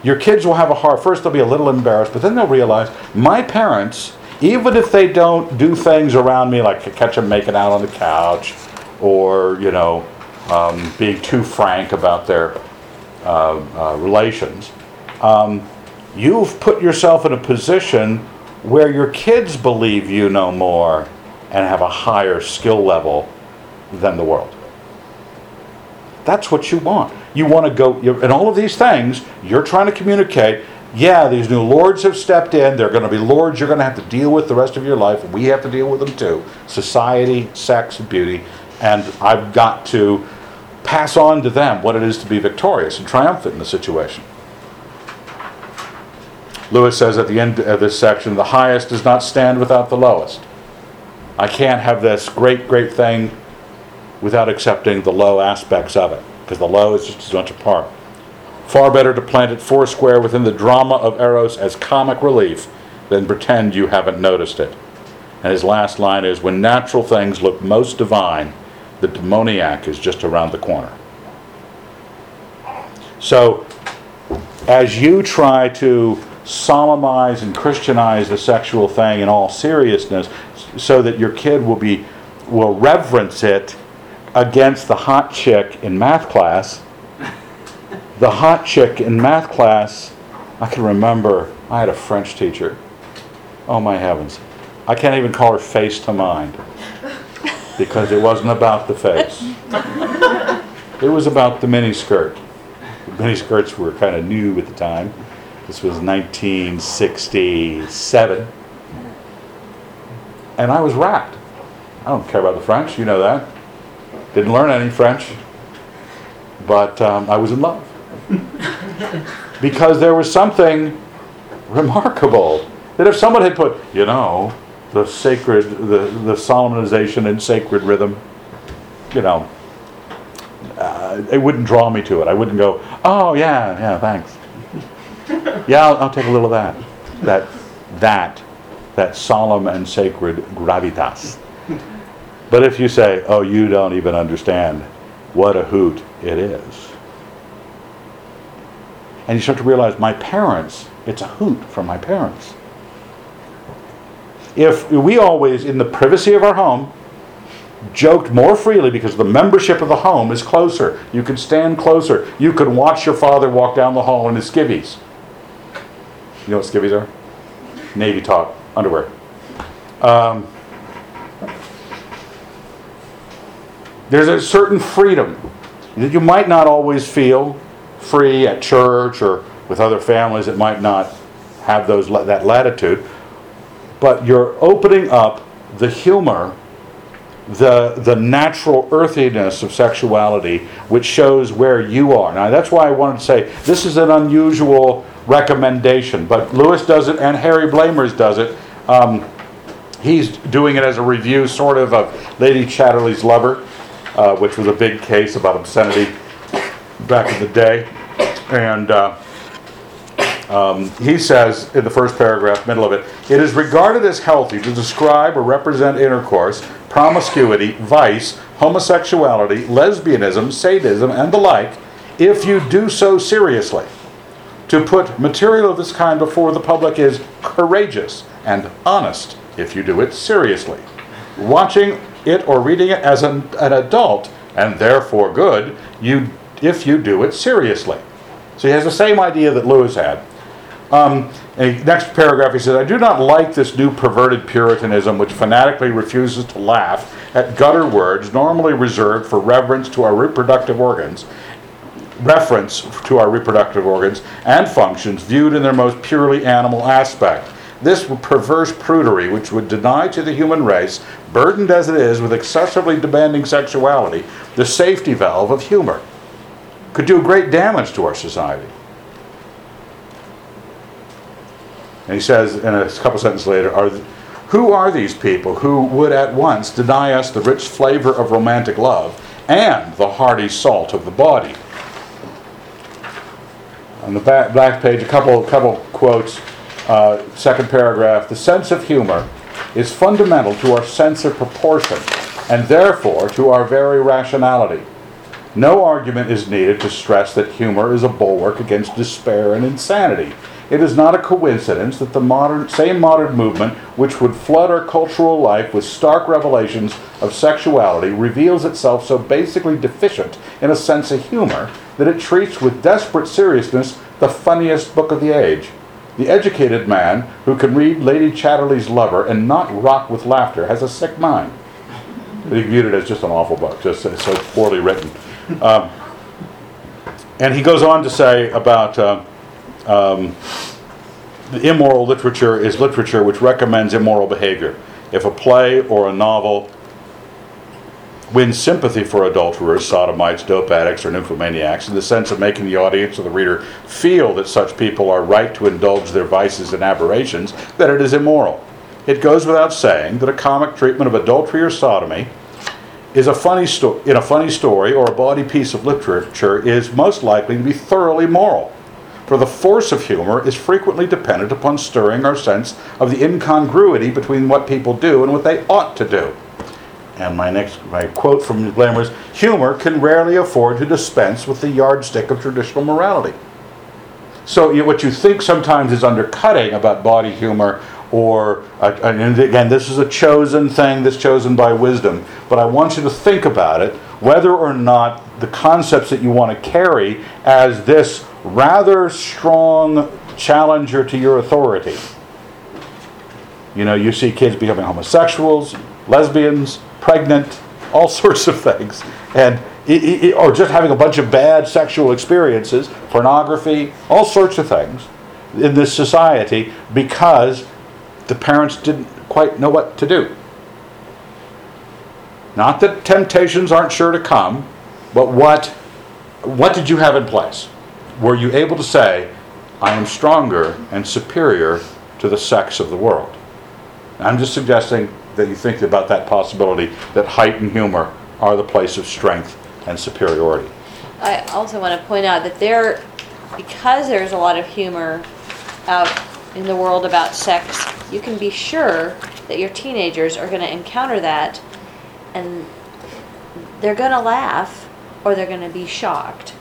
your kids will have a hard, first they'll be a little embarrassed, but then they'll realize my parents, even if they don't do things around me like catch them making out on the couch or, you know, um, being too frank about their uh, uh, relations, um, you've put yourself in a position where your kids believe you know more and have a higher skill level than the world. That's what you want. You want to go, and all of these things, you're trying to communicate. Yeah, these new lords have stepped in. They're going to be lords you're going to have to deal with the rest of your life. And we have to deal with them too. Society, sex, and beauty. And I've got to pass on to them what it is to be victorious and triumphant in the situation. Lewis says at the end of this section the highest does not stand without the lowest. I can't have this great, great thing without accepting the low aspects of it, because the low is just as much a part. Far better to plant it foursquare within the drama of Eros as comic relief than pretend you haven't noticed it. And his last line is When natural things look most divine, the demoniac is just around the corner. So, as you try to solemnize and Christianize the sexual thing in all seriousness, so that your kid will be will reverence it against the hot chick in math class. The hot chick in math class, I can remember, I had a French teacher. Oh my heavens. I can't even call her face to mind because it wasn't about the face. It was about the miniskirt. The miniskirts were kind of new at the time. This was 1967. And I was rapt. I don't care about the French, you know that. Didn't learn any French. But um, I was in love. [laughs] because there was something remarkable that if someone had put, you know, the sacred, the, the solemnization and sacred rhythm, you know, uh, it wouldn't draw me to it. I wouldn't go, oh yeah, yeah, thanks. [laughs] yeah, I'll, I'll take a little of that. That, that, that solemn and sacred gravitas. But if you say, oh, you don't even understand what a hoot it is. And you start to realize my parents, it's a hoot for my parents. If we always, in the privacy of our home, joked more freely because the membership of the home is closer. You could stand closer. You could watch your father walk down the hall in his skivvies. You know what skivvies are? Navy top underwear. Um, there's a certain freedom that you might not always feel free at church or with other families that might not have those that latitude. But you're opening up the humor the the natural earthiness of sexuality which shows where you are. Now that's why i wanted to say this is an unusual recommendation but lewis does it and harry Blamires does it. Um, he's doing it as a review sort of of lady chatterley's lover uh, which was a big case about obscenity back in the day and uh, um, he says in the first paragraph, middle of it, it is regarded as healthy to describe or represent intercourse, promiscuity, vice, homosexuality, lesbianism, sadism, and the like, if you do so seriously. To put material of this kind before the public is courageous and honest if you do it seriously. Watching it or reading it as an, an adult, and therefore good, you if you do it seriously. So he has the same idea that Lewis had. Um, next paragraph, he says, I do not like this new perverted Puritanism which fanatically refuses to laugh at gutter words normally reserved for reverence to our reproductive organs, reference to our reproductive organs and functions viewed in their most purely animal aspect. This perverse prudery, which would deny to the human race, burdened as it is with excessively demanding sexuality, the safety valve of humor, could do great damage to our society. And he says in a couple sentences later, are, Who are these people who would at once deny us the rich flavor of romantic love and the hearty salt of the body? On the back, back page, a couple, couple quotes. Uh, second paragraph The sense of humor is fundamental to our sense of proportion and therefore to our very rationality. No argument is needed to stress that humor is a bulwark against despair and insanity. It is not a coincidence that the modern, same modern movement, which would flood our cultural life with stark revelations of sexuality, reveals itself so basically deficient in a sense of humor that it treats with desperate seriousness the funniest book of the age. The educated man who can read Lady Chatterley's Lover and not rock with laughter has a sick mind. He viewed it as just an awful book, just so poorly written. Um, and he goes on to say about. Uh, um, the immoral literature is literature which recommends immoral behavior. If a play or a novel wins sympathy for adulterers, sodomites, dope addicts, or nymphomaniacs in the sense of making the audience or the reader feel that such people are right to indulge their vices and aberrations, that it is immoral. It goes without saying that a comic treatment of adultery or sodomy is a funny sto- in a funny story or a bawdy piece of literature is most likely to be thoroughly moral for the force of humor is frequently dependent upon stirring our sense of the incongruity between what people do and what they ought to do. And my next my quote from Blamires humor can rarely afford to dispense with the yardstick of traditional morality. So you, what you think sometimes is undercutting about body humor or, uh, and again, this is a chosen thing that's chosen by wisdom, but I want you to think about it whether or not the concepts that you want to carry as this rather strong challenger to your authority. You know, you see kids becoming homosexuals, lesbians, pregnant, all [laughs] sorts of things. And it, it, or just having a bunch of bad sexual experiences, pornography, all sorts of things in this society because the parents didn't quite know what to do. Not that temptations aren't sure to come, but what, what did you have in place? Were you able to say, I am stronger and superior to the sex of the world? I'm just suggesting that you think about that possibility that height and humor are the place of strength and superiority. I also want to point out that there, because there's a lot of humor out in the world about sex, you can be sure that your teenagers are going to encounter that and they're going to laugh or they're going to be shocked.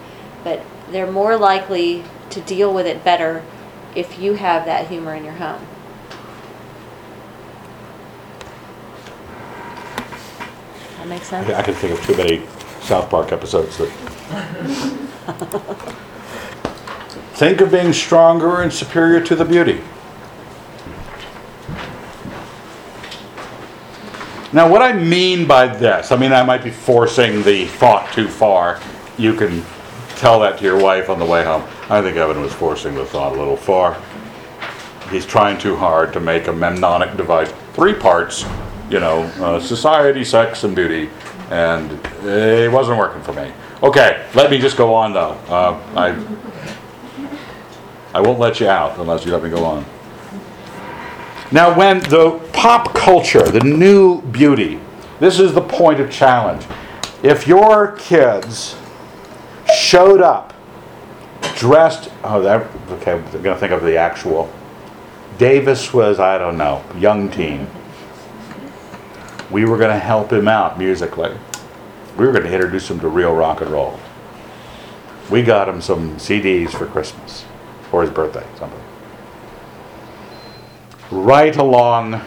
But they're more likely to deal with it better if you have that humor in your home. That makes sense? I can think of too many South Park episodes that. think of being stronger and superior to the beauty. Now, what I mean by this, I mean, I might be forcing the thought too far. You can tell that to your wife on the way home. I think Evan was forcing the thought a little far. He's trying too hard to make a memnonic device. Three parts, you know, uh, society, sex, and beauty. And it wasn't working for me. Okay, let me just go on though. Uh, I, I won't let you out unless you let me go on. Now, when the pop culture, the new beauty, this is the point of challenge. If your kids showed up dressed, oh, that, okay, I'm going to think of the actual. Davis was, I don't know, young teen. We were going to help him out musically. We were going to introduce him to real rock and roll. We got him some CDs for Christmas, for his birthday, something right along,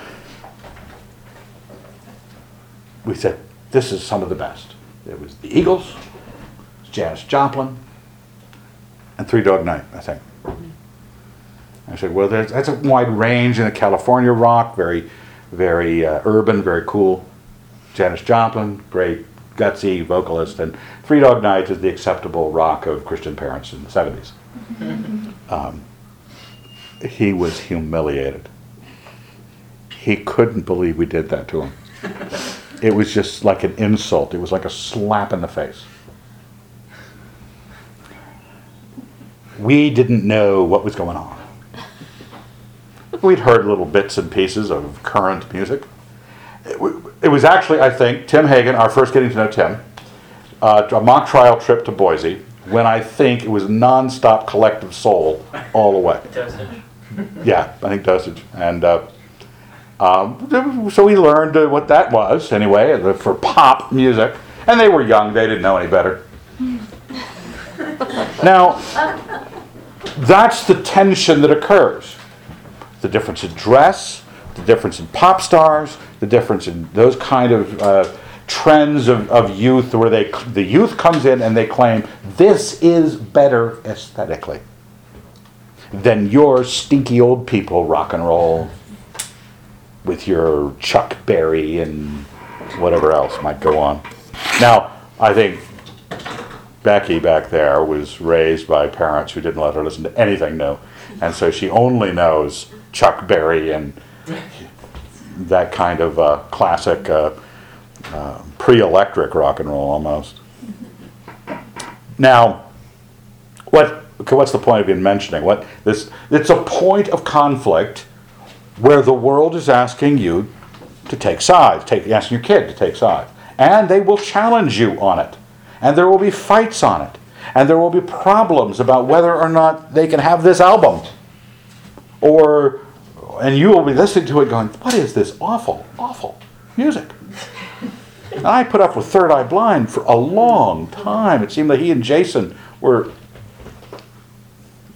we said, this is some of the best. It was the Eagles, Janis Joplin, and Three Dog Night, I think. I said, well, that's a wide range in the California rock, very, very uh, urban, very cool. Janis Joplin, great gutsy vocalist, and Three Dog Night is the acceptable rock of Christian parents in the 70s. [laughs] Um, he was humiliated he couldn't believe we did that to him. [laughs] It was just like an insult. It was like a slap in the face. We didn't know what was going on. We'd heard little bits and pieces of current music. It was actually, I think, Tim Hagen, our first getting to know Tim, uh, a mock trial trip to Boise, when I think it was nonstop collective soul all the way. [laughs] Dosage. Yeah, I think dosage. And uh, um, so we learned uh, what that was anyway uh, for pop music, and they were young; they didn't know any better. [laughs] now, that's the tension that occurs: the difference in dress, the difference in pop stars, the difference in those kind of uh, trends of, of youth, where they the youth comes in and they claim this is better aesthetically than your stinky old people rock and roll with your Chuck Berry and whatever else might go on. Now, I think Becky back there was raised by parents who didn't let her listen to anything new. And so she only knows Chuck Berry and that kind of uh, classic uh, uh, pre electric rock and roll almost. Now, what, what's the point of even mentioning? What, this, it's a point of conflict where the world is asking you to take sides, take, asking your kid to take sides. And they will challenge you on it. And there will be fights on it. And there will be problems about whether or not they can have this album. Or, and you will be listening to it going, what is this awful, awful music? And I put up with Third Eye Blind for a long time. It seemed that he and Jason were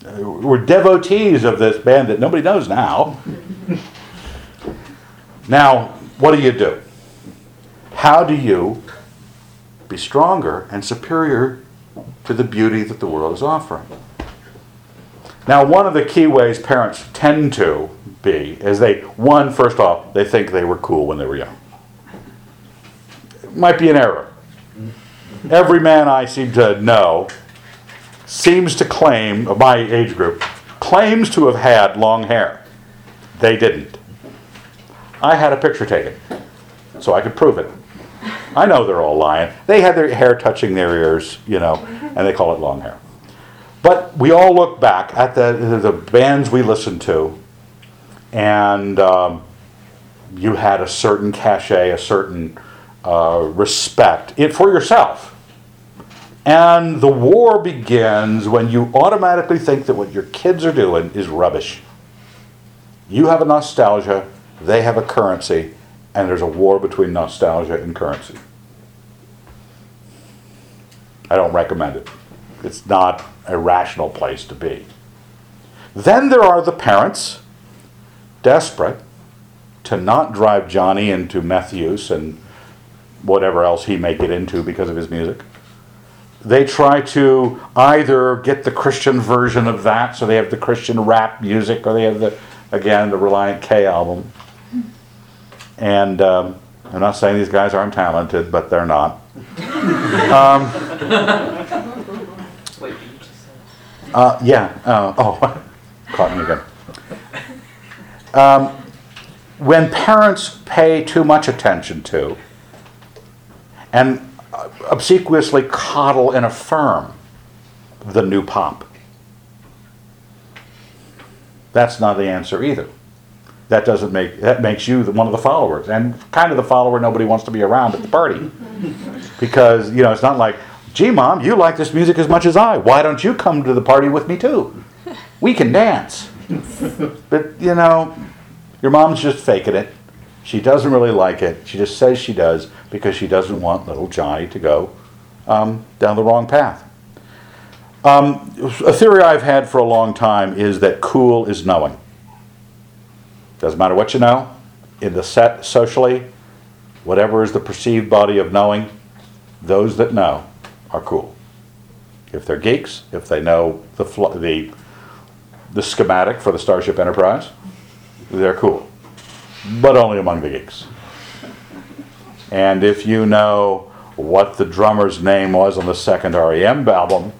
uh, were devotees of this band that nobody knows now. Now, what do you do? How do you be stronger and superior to the beauty that the world is offering? Now, one of the key ways parents tend to be is they, one, first off, they think they were cool when they were young. Might be an error. Every man I seem to know seems to claim, of my age group, claims to have had long hair. They didn't. I had a picture taken, so I could prove it. I know they're all lying. They had their hair touching their ears, you know, and they call it long hair. But we all look back at the, the bands we listened to, and um, you had a certain cachet, a certain uh, respect it, for yourself. And the war begins when you automatically think that what your kids are doing is rubbish. You have a nostalgia, they have a currency, and there's a war between nostalgia and currency. I don't recommend it. It's not a rational place to be. Then there are the parents, desperate to not drive Johnny into meth use and whatever else he may get into because of his music. They try to either get the Christian version of that, so they have the Christian rap music, or they have the, again, the Relient K album. And um, I'm not saying these guys aren't talented, but they're not. [laughs] Um, Wait, you just said. Uh, yeah. Uh, oh, [laughs] caught me again. Um, when parents pay too much attention to and obsequiously coddle and affirm the new pop, that's not the answer either. That doesn't make that makes you the, one of the followers and kind of the follower nobody wants to be around at the party [laughs] because you know it's not like, gee, mom, you like this music as much as I. Why don't you come to the party with me too? [laughs] We can dance. but you know, your mom's just faking it. She doesn't really like it. She just says she does because she doesn't want little Johnny to go um, down the wrong path. Um, a theory I've had for a long time is that cool is knowing. Doesn't matter what you know, in the set socially, whatever is the perceived body of knowing, those that know are cool. If they're geeks, if they know the fl- the the schematic for the Starship Enterprise, they're cool, but only among the geeks. And if you know what the drummer's name was on the second REM album,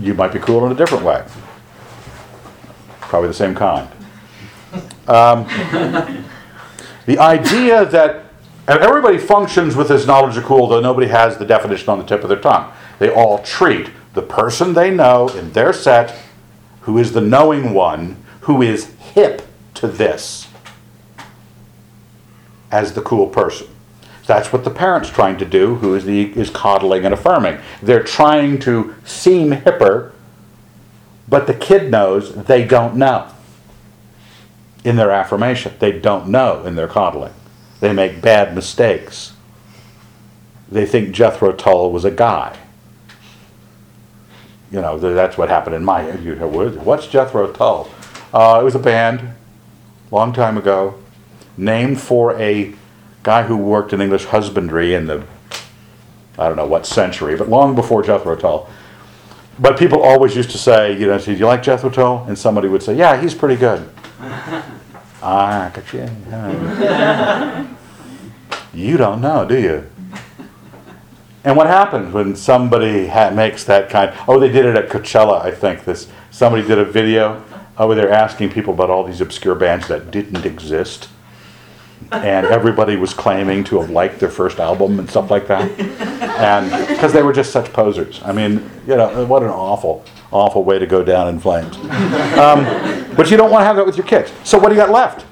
you might be cool in a different way. Probably the same kind. Um, [laughs] the idea that everybody functions with this knowledge of cool, though nobody has the definition on the tip of their tongue. They all treat the person they know in their set, who is the knowing one, who is hip to this, as the cool person. That's what the parent's trying to do, who is the is coddling and affirming. They're trying to seem hipper, but the kid knows they don't know in their affirmation. They don't know in their coddling. They make bad mistakes. They think Jethro Tull was a guy. You know, that's what happened in my head. What's Jethro Tull? Uh, it was a band, long time ago, named for a guy who worked in English husbandry in the, I don't know what century, but long before Jethro Tull. But people always used to say, you know, do you like Jethro Tull? And somebody would say, yeah, he's pretty good. Ah, gotcha. You don't know, do you? And what happens when somebody ha- makes that kind? Oh, they did it at Coachella, I think. This somebody did a video uh, where they're asking people about all these obscure bands that didn't exist, and everybody was claiming to have liked their first album and stuff like that, and because they were just such posers. I mean, you know, what an awful, awful way to go down in flames. Um, but you don't want to have that with your kids. So what do you got left?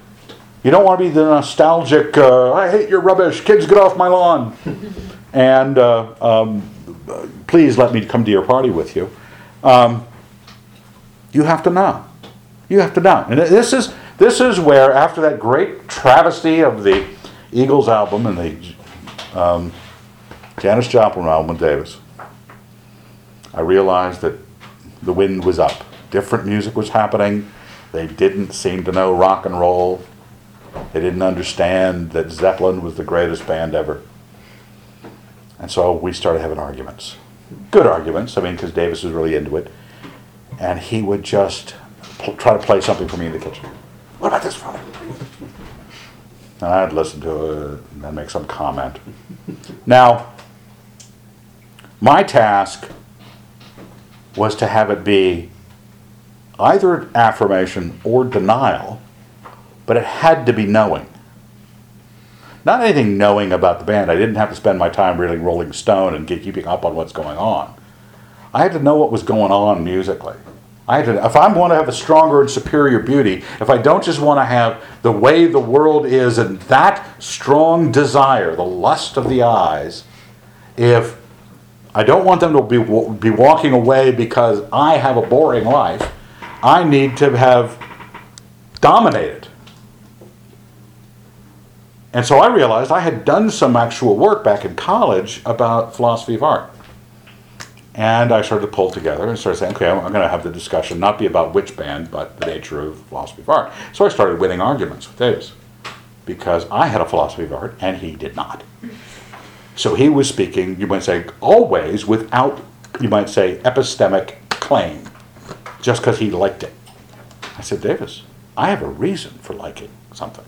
You don't want to be the nostalgic, uh, I hate your rubbish, kids get off my lawn. And uh, um, please let me come to your party with you. Um, you have to know. You have to know. And this is, this is where, after that great travesty of the Eagles album and the um, Janis Joplin album with Davis, I realized that the wind was up. Different music was happening. They didn't seem to know rock and roll They didn't understand that Zeppelin was the greatest band ever. And so we started having arguments. Good arguments, I mean, because Davis was really into it. And he would just pl- try to play something for me in the kitchen. What about this, Father? And I'd listen to it and make some comment. Now, my task was to have it be either affirmation or denial, but it had to be knowing. Not anything knowing about the band. I didn't have to spend my time reading Rolling Stone and keeping up on what's going on. I had to know what was going on musically. I had to, if I want to have a stronger and superior beauty, if I don't just want to have the way the world is and that strong desire, the lust of the eyes, if I don't want them to be, be walking away because I have a boring life, I need to have dominated. And so I realized I had done some actual work back in college about philosophy of art. And I started to pull together and started saying, okay, I'm going to have the discussion not be about which band, but the nature of philosophy of art. So I started winning arguments with Davis because I had a philosophy of art and he did not. So he was speaking, you might say, always without, you might say, epistemic claim, just because he liked it. I said, Davis, I have a reason for liking something,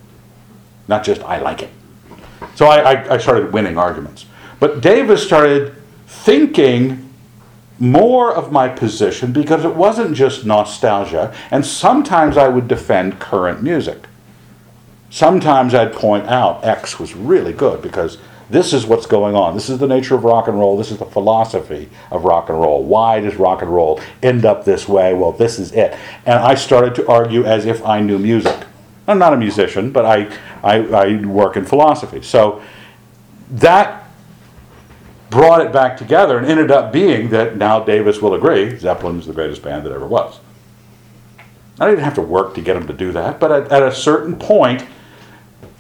not just I like it. So I, I, I started winning arguments. But Davis started thinking more of my position because it wasn't just nostalgia, and sometimes I would defend current music. Sometimes I'd point out X was really good because this is what's going on. This is the nature of rock and roll. This is the philosophy of rock and roll. Why does rock and roll end up this way? Well, this is it. And I started to argue as if I knew music. I'm not a musician, but I, I, I work in philosophy. So that brought it back together and ended up being that now Davis will agree Zeppelin Zeppelin's the greatest band that ever was. I didn't have to work to get him to do that, but at, at a certain point,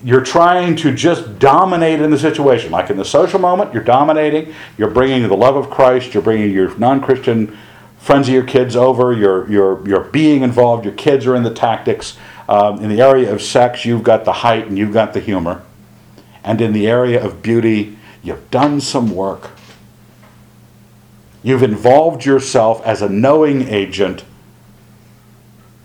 you're trying to just dominate in the situation. Like in the social moment, you're dominating, you're bringing the love of Christ, you're bringing your non Christian friends of your kids over, you're, you're, you're being involved, your kids are in the tactics. Um, in the area of sex, you've got the height and you've got the humor. And in the area of beauty, you've done some work. You've involved yourself as a knowing agent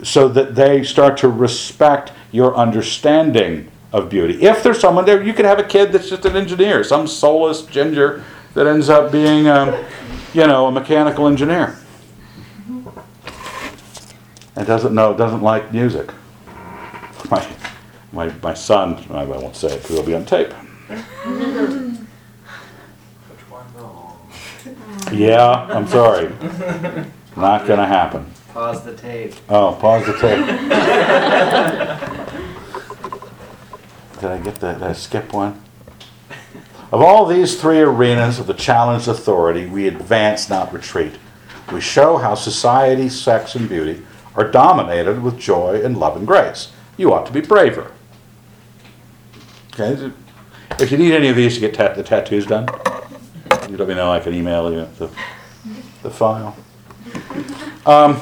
so that they start to respect your understanding of beauty. If there's someone there, you could have a kid that's just an engineer, some soulless ginger that ends up being, um, you know, a mechanical engineer. And doesn't know, doesn't like music. [laughs] My, my, my son, I won't say it because it'll be on tape. Which one wrong? Yeah, I'm sorry. Not gonna happen. Pause the tape. Oh, pause the tape. [laughs] Did I get that? Did I skip one? Of all these three arenas of the challenged authority, we advance, not retreat. We show how society, sex, and beauty are dominated with joy and love and grace. You ought to be braver. Okay? If you need any of these to get the tattoos done, you let me know. I can email you the, the file. Um,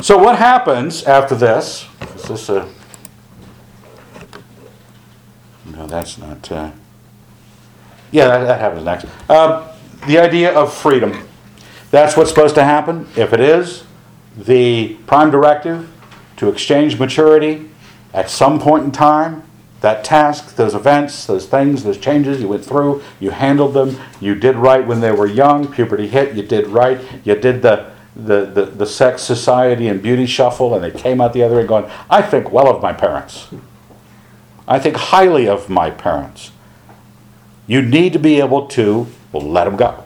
so what happens after this? Is this a? That's not. Uh, yeah, that, that happens next. Um, the idea of freedom. That's what's supposed to happen. If it is, the prime directive to exchange maturity at some point in time, that task, those events, those things, those changes you went through, you handled them, you did right when they were young, puberty hit, you did right, you did the the, the, the sex society and beauty shuffle, and they came out the other end going, I think well of my parents. I think highly of my parents. You need to be able to well, let them go.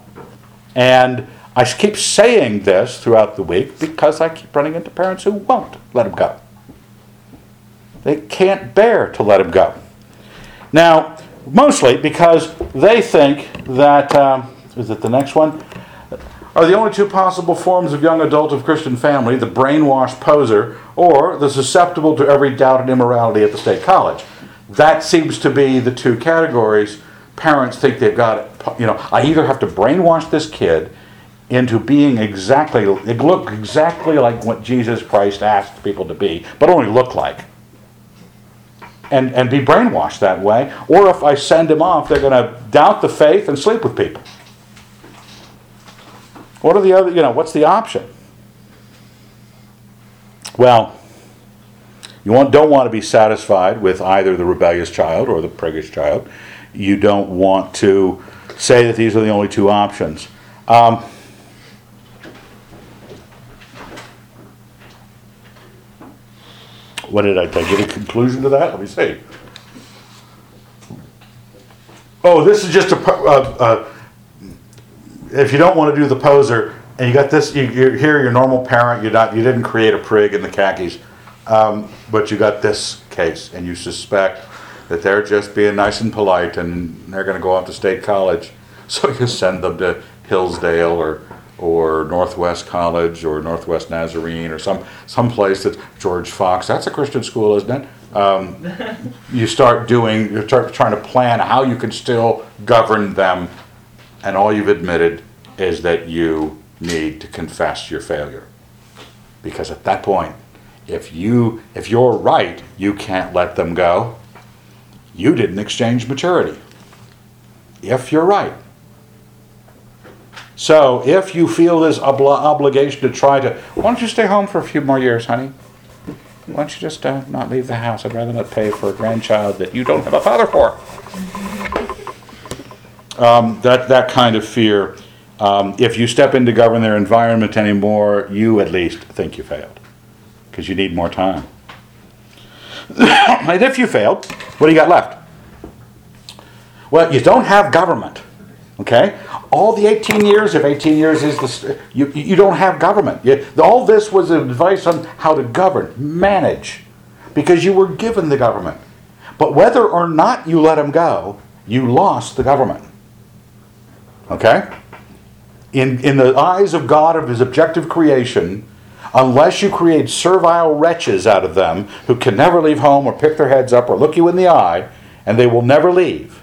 And I keep saying this throughout the week because I keep running into parents who won't let them go. They can't bear to let them go. Now, mostly because they think that, um, is it the next one? Are the only two possible forms of young adult of Christian family the brainwashed poser or the susceptible to every doubt and immorality at the state college? That seems to be the two categories parents think they've got. You know, I either have to brainwash this kid into being exactly, look exactly like what Jesus Christ asked people to be, but only look like. and, and be brainwashed that way. Or if I send him off, they're going to doubt the faith and sleep with people. What are the other, you know, what's the option? Well, you want, don't want to be satisfied with either the rebellious child or the priggish child. You don't want to say that these are the only two options. Um, what did I, did I get a conclusion to that? Let me see. Oh, this is just a, uh, uh, if you don't want to do the poser, and you got this, you, you're here, your normal parent, you're not, you didn't create a prig in the khakis, um, but you got this case, and you suspect that they're just being nice and polite, and they're going to go off to state college, [laughs] so you send them to Hillsdale or or Northwest College or Northwest Nazarene or some some place that's George Fox. That's a Christian school, isn't it? Um, [laughs] you start doing, you start trying to plan how you can still govern them, and all you've admitted is that you need to confess your failure. Because at that point, if you if you're right, you can't let them go. You didn't exchange maturity. If you're right. So if you feel this obli- obligation to try to, why don't you stay home for a few more years, honey? Why don't you just uh, not leave the house? I'd rather not pay for a grandchild that you don't have a father for. Um, that that kind of fear. Um, if you step in to govern their environment anymore, you at least think you failed because you need more time. [coughs] and if you failed, what do you got left? Well, you don't have government. Okay? All the 18 years, if 18 years is the, you, you don't have government. You, all this was advice on how to govern, manage, because you were given the government. But whether or not you let them go, you lost the government. Okay? In, in the eyes of God, of His objective creation, unless you create servile wretches out of them who can never leave home or pick their heads up or look you in the eye, and they will never leave,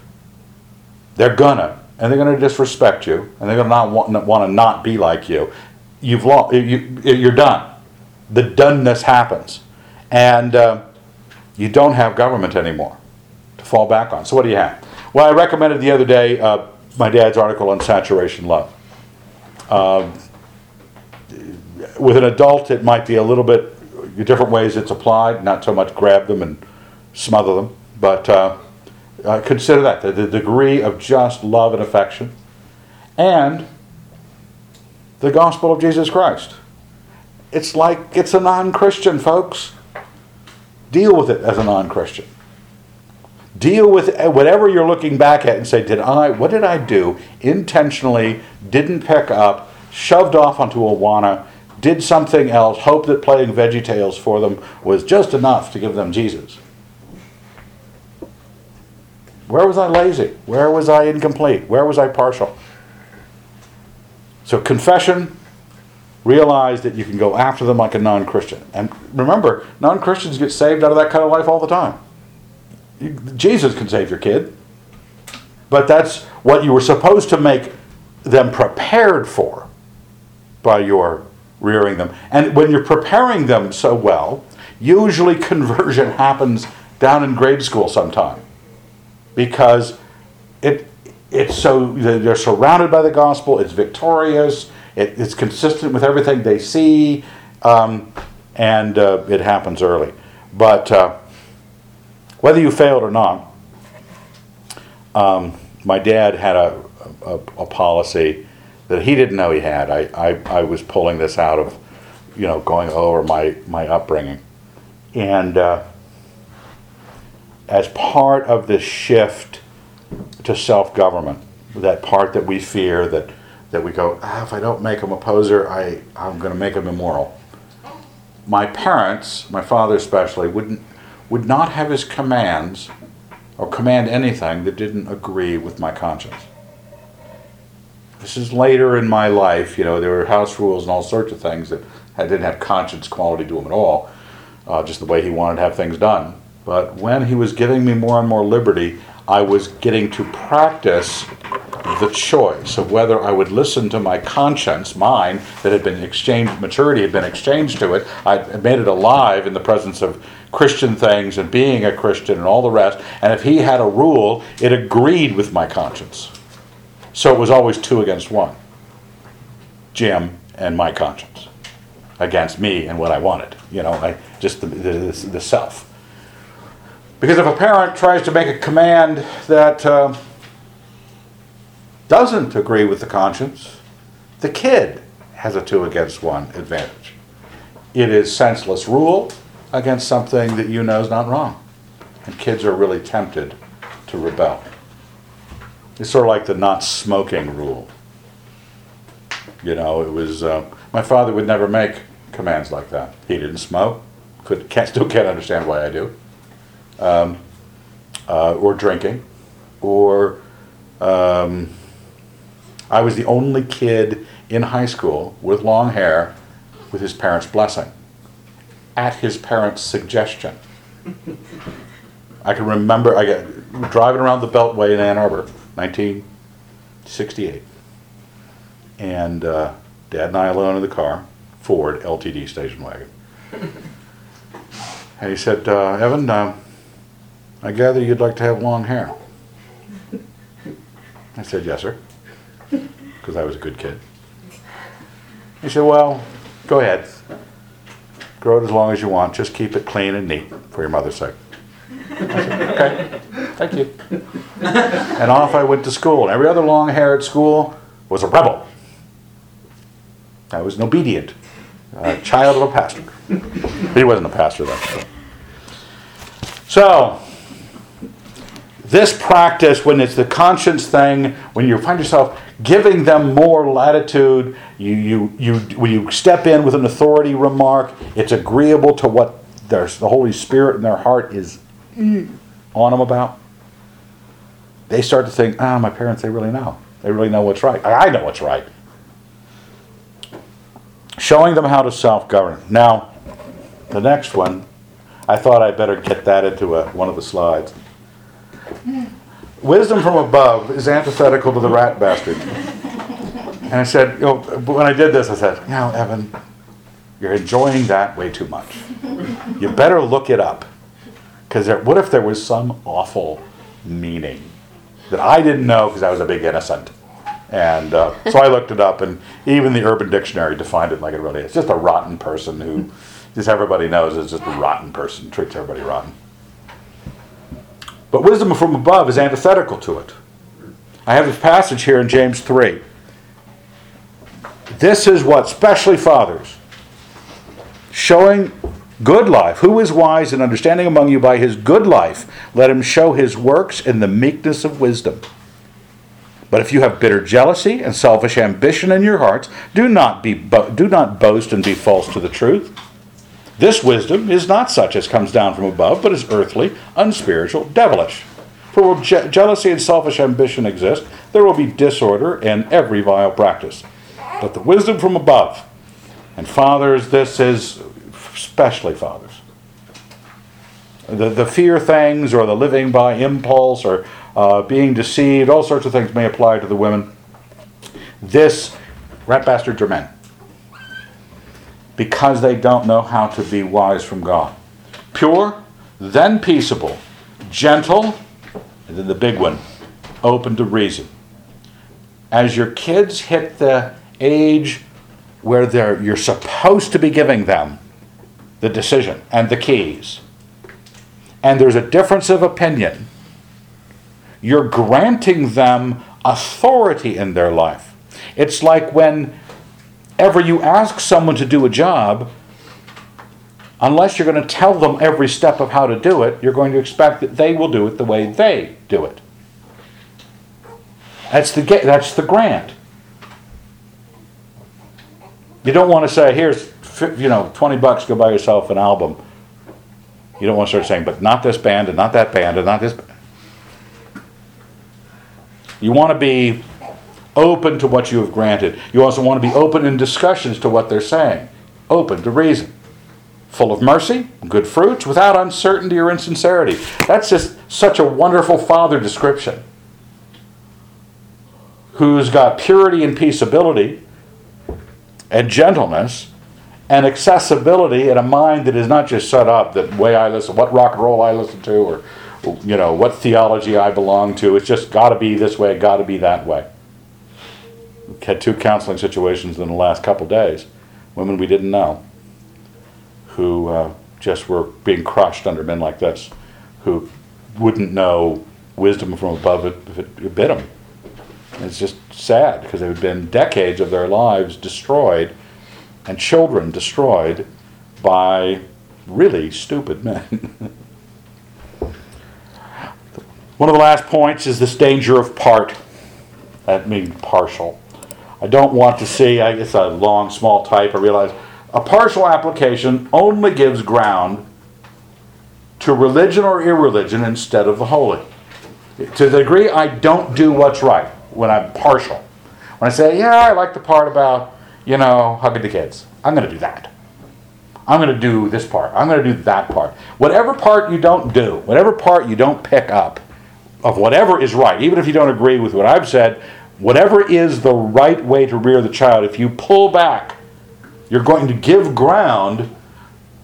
they're gonna, and they're gonna disrespect you, and they're gonna not want, want to not be like you. You've lost. You, you're done. The doneness happens, and uh, you don't have government anymore to fall back on. So what do you have? Well, I recommended the other day uh, my dad's article on saturation love. Um, with an adult, it might be a little bit different ways it's applied. Not so much grab them and smother them, but uh, uh, consider that the, the degree of just love and affection, and the gospel of Jesus Christ. It's like it's a non-Christian, folks. Deal with it as a non-Christian. Deal with whatever you're looking back at and say, did I, what did I do intentionally, didn't pick up, shoved off onto Awana, did something else, hope that playing Veggie Tales for them was just enough to give them Jesus. Where was I lazy? Where was I incomplete? Where was I partial? So confession, realize that you can go after them like a non-Christian. And remember, non-Christians get saved out of that kind of life all the time. You- Jesus can save your kid. But that's what you were supposed to make them prepared for by your rearing them. And when you're preparing them so well, usually conversion [laughs] happens down in grade school sometime. Because it it's so they're surrounded by the gospel, it's victorious, it, it's consistent with everything they see, um, and uh, it happens early. But uh, whether you failed or not, um, my dad had a, a, a policy that he didn't know he had. I, I, I was pulling this out of, you know, going over my, my upbringing. And uh, as part of this shift to self government, that part that we fear that, that we go, ah, if I don't make him a poser, I, I'm going to make him immoral. My parents, my father especially, wouldn't, would not have his commands or command anything that didn't agree with my conscience. This is later in my life, you know, there were house rules and all sorts of things that I didn't have conscience quality to them at all, uh, just the way he wanted to have things done. But when he was giving me more and more liberty, I was getting to practice the choice of whether I would listen to my conscience, mine, that had been exchanged, maturity had been exchanged to it. I made it alive in the presence of Christian things and being a Christian and all the rest. And if he had a rule, it agreed with my conscience. So it was always two against one Jim and my conscience against me and what I wanted. You know, I, just the, the, the self. Because if a parent tries to make a command that uh, doesn't agree with the conscience, the kid has a two against one advantage. It is senseless rule against something that you know is not wrong. And kids are really tempted to rebel. It's sort of like the not smoking rule. You know, it was, uh, my father would never make commands like that. He didn't smoke, could, can't, still can't understand why I do. Um, uh, or drinking, or um, I was the only kid in high school with long hair with his parents' blessing, at his parents' suggestion. I can remember I got driving around the Beltway in Ann Arbor, 1968, and uh, Dad and I alone in the car, Ford LTD station wagon. And he said, uh, "Evan, um, I gather you'd like to have long hair." I said, "Yes, sir," because I was a good kid. He said, "Well, go ahead, grow it as long as you want. Just keep it clean and neat for your mother's sake." okay, thank you. [laughs] And off I went to school. Every other long hair at school was a rebel. I was an obedient uh, child of a pastor. He wasn't a pastor then. So, this practice, when it's the conscience thing, when you find yourself giving them more latitude, you, you, you, when you step in with an authority remark, it's agreeable to what there's, the Holy Spirit in their heart is on them about. They start to think, ah, my parents, they really know. They really know what's right. I know what's right. Showing them how to self govern. Now, the next one, I thought I better get that into a, one of the slides. Wisdom from above is antithetical to the rat bastard. And I said, you know, when I did this, I said, you know, Evan, you're enjoying that way too much. You better look it up. Because what if there was some awful meaning that I didn't know because I was a big innocent? And uh, [laughs] so I looked it up, and even the Urban Dictionary defined it like it really is. Just a rotten person who, just everybody knows is just a rotten person, treats everybody rotten. But wisdom from above is antithetical to it. I have a passage here in James 3. This is what, especially fathers, showing good life. Who is wise and understanding among you by his good life? Let him show his works in the meekness of wisdom. But if you have bitter jealousy and selfish ambition in your hearts, do not, be bo- do not boast and be false to the truth. This wisdom is not such as comes down from above, but is earthly, unspiritual, devilish. For where je- jealousy and selfish ambition exist, there will be disorder and every vile practice. But the wisdom from above, and fathers, this is especially fathers. The, the fear things or the living by impulse or uh, being deceived, all sorts of things may apply to the women. This, rat bastards are men. Because they don't know how to be wise from God. Pure, then peaceable, gentle, and then the big one, open to reason. As your kids hit the age where they're, you're supposed to be giving them the decision and the keys, and there's a difference of opinion, you're granting them authority in their life. It's like whenever you ask someone to do a job, unless you're going to tell them every step of how to do it, you're going to expect that they will do it the way they do it. That's the that's the grant. You don't want to say, "Here's you know, twenty bucks, go buy yourself an album." You don't want to start saying, "But not this band, and not that band, and not this." You want to be open to what you have granted. You also want to be open in discussions to what they're saying, open to reason, full of mercy, good fruits, without uncertainty or insincerity. That's just such a wonderful father description. who's got purity and peaceability and gentleness and accessibility in a mind that is not just set up that way I listen, what rock and roll I listen to, or you know what theology I belong to. It's just got to be this way, got to be that way. We had two counseling situations in the last couple days, women we didn't know, who uh, just were being crushed under men like this, who wouldn't know wisdom from above if it bit them. It's just sad because had been decades of their lives destroyed and children destroyed by really stupid men. [laughs] One of the last points is this danger of part. That means partial. I don't want to see, I guess a long, small type, I realize. A partial application only gives ground to religion or irreligion instead of the holy. To the degree I don't do what's right when I'm partial. When I say, yeah, I like the part about, you know, hugging the kids, I'm going to do that. I'm going to do this part. I'm going to do that part. Whatever part you don't do, whatever part you don't pick up of whatever is right, even if you don't agree with what I've said, whatever is the right way to rear the child, if you pull back, you're going to give ground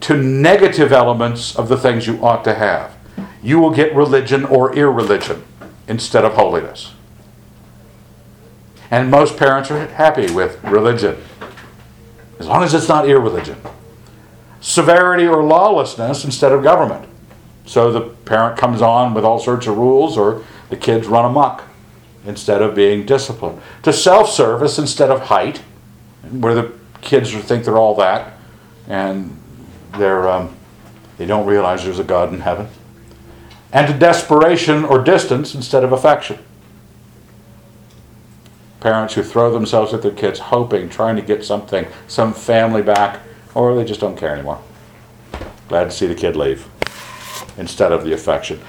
to negative elements of the things you ought to have. You will get religion or irreligion instead of holiness. And most parents are happy with religion, as long as it's not irreligion. Severity or lawlessness instead of government. So the parent comes on with all sorts of rules, or the kids run amok instead of being disciplined. To self service instead of height, where the kids think they're all that, and they're, um, they don't realize there's a God in heaven. And to desperation or distance instead of affection. Parents who throw themselves at their kids, hoping, trying to get something, some family back, or they just don't care anymore. Glad to see the kid leave instead of the affection.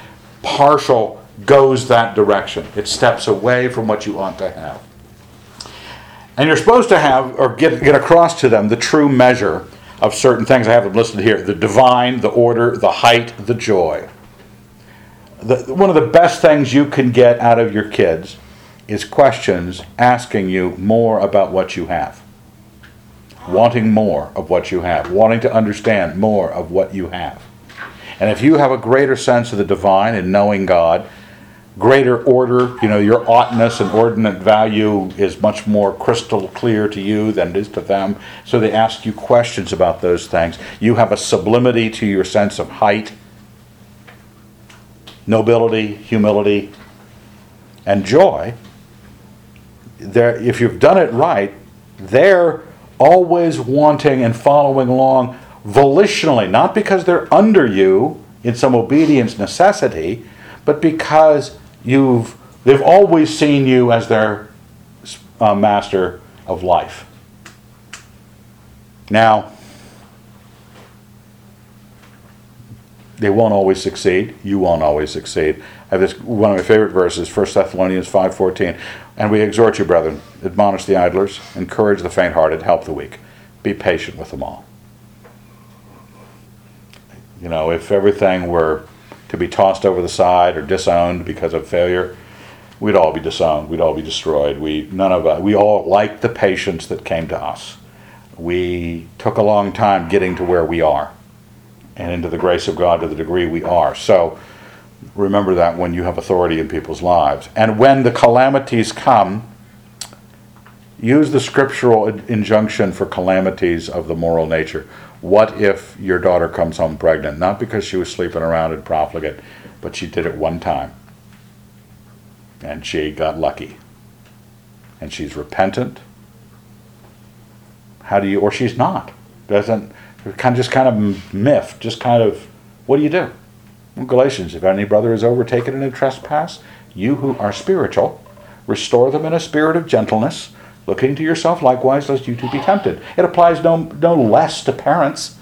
Partial goes that direction, it steps away from what you ought to have. And you're supposed to have, or get, get across to them, the true measure of certain things. I have them listed here the divine, the order, the height, the joy. The, one of the best things you can get out of your kids is questions asking you more about what you have. Wanting more of what you have, wanting to understand more of what you have. And if you have a greater sense of the divine and knowing God, greater order, you know, your oughtness and ordinate value is much more crystal clear to you than it is to them. So they ask you questions about those things. You have a sublimity to your sense of height, nobility, humility, and joy. There, if you've done it right, they're always wanting and following along volitionally, not because they're under you in some obedience necessity, but because you've they've always seen you as their uh, master of life. Now, they won't always succeed. You won't always succeed. I have this one of my favorite verses, 1 Thessalonians 5:14. And we exhort you, brethren, admonish the idlers, encourage the faint-hearted, help the weak. Be patient with them all. You know, if everything were to be tossed over the side or disowned because of failure, we'd all be disowned. We'd all be destroyed. We none of us. We all liked the patience that came to us. We took a long time getting to where we are, and into the grace of God to the degree we are. So remember that when you have authority in people's lives, and when the calamities come. Use the scriptural injunction for calamities of the moral nature. What if your daughter comes home pregnant? Not because she was sleeping around and profligate, but she did it one time. And she got lucky. And she's repentant. How do you, or she's not. Doesn't, kind of just kind of myth, just kind of, what do you do? Galatians, if any brother is overtaken in a trespass, you who are spiritual, restore them in a spirit of gentleness looking to yourself likewise, lest you too be tempted. It applies no, no less to parents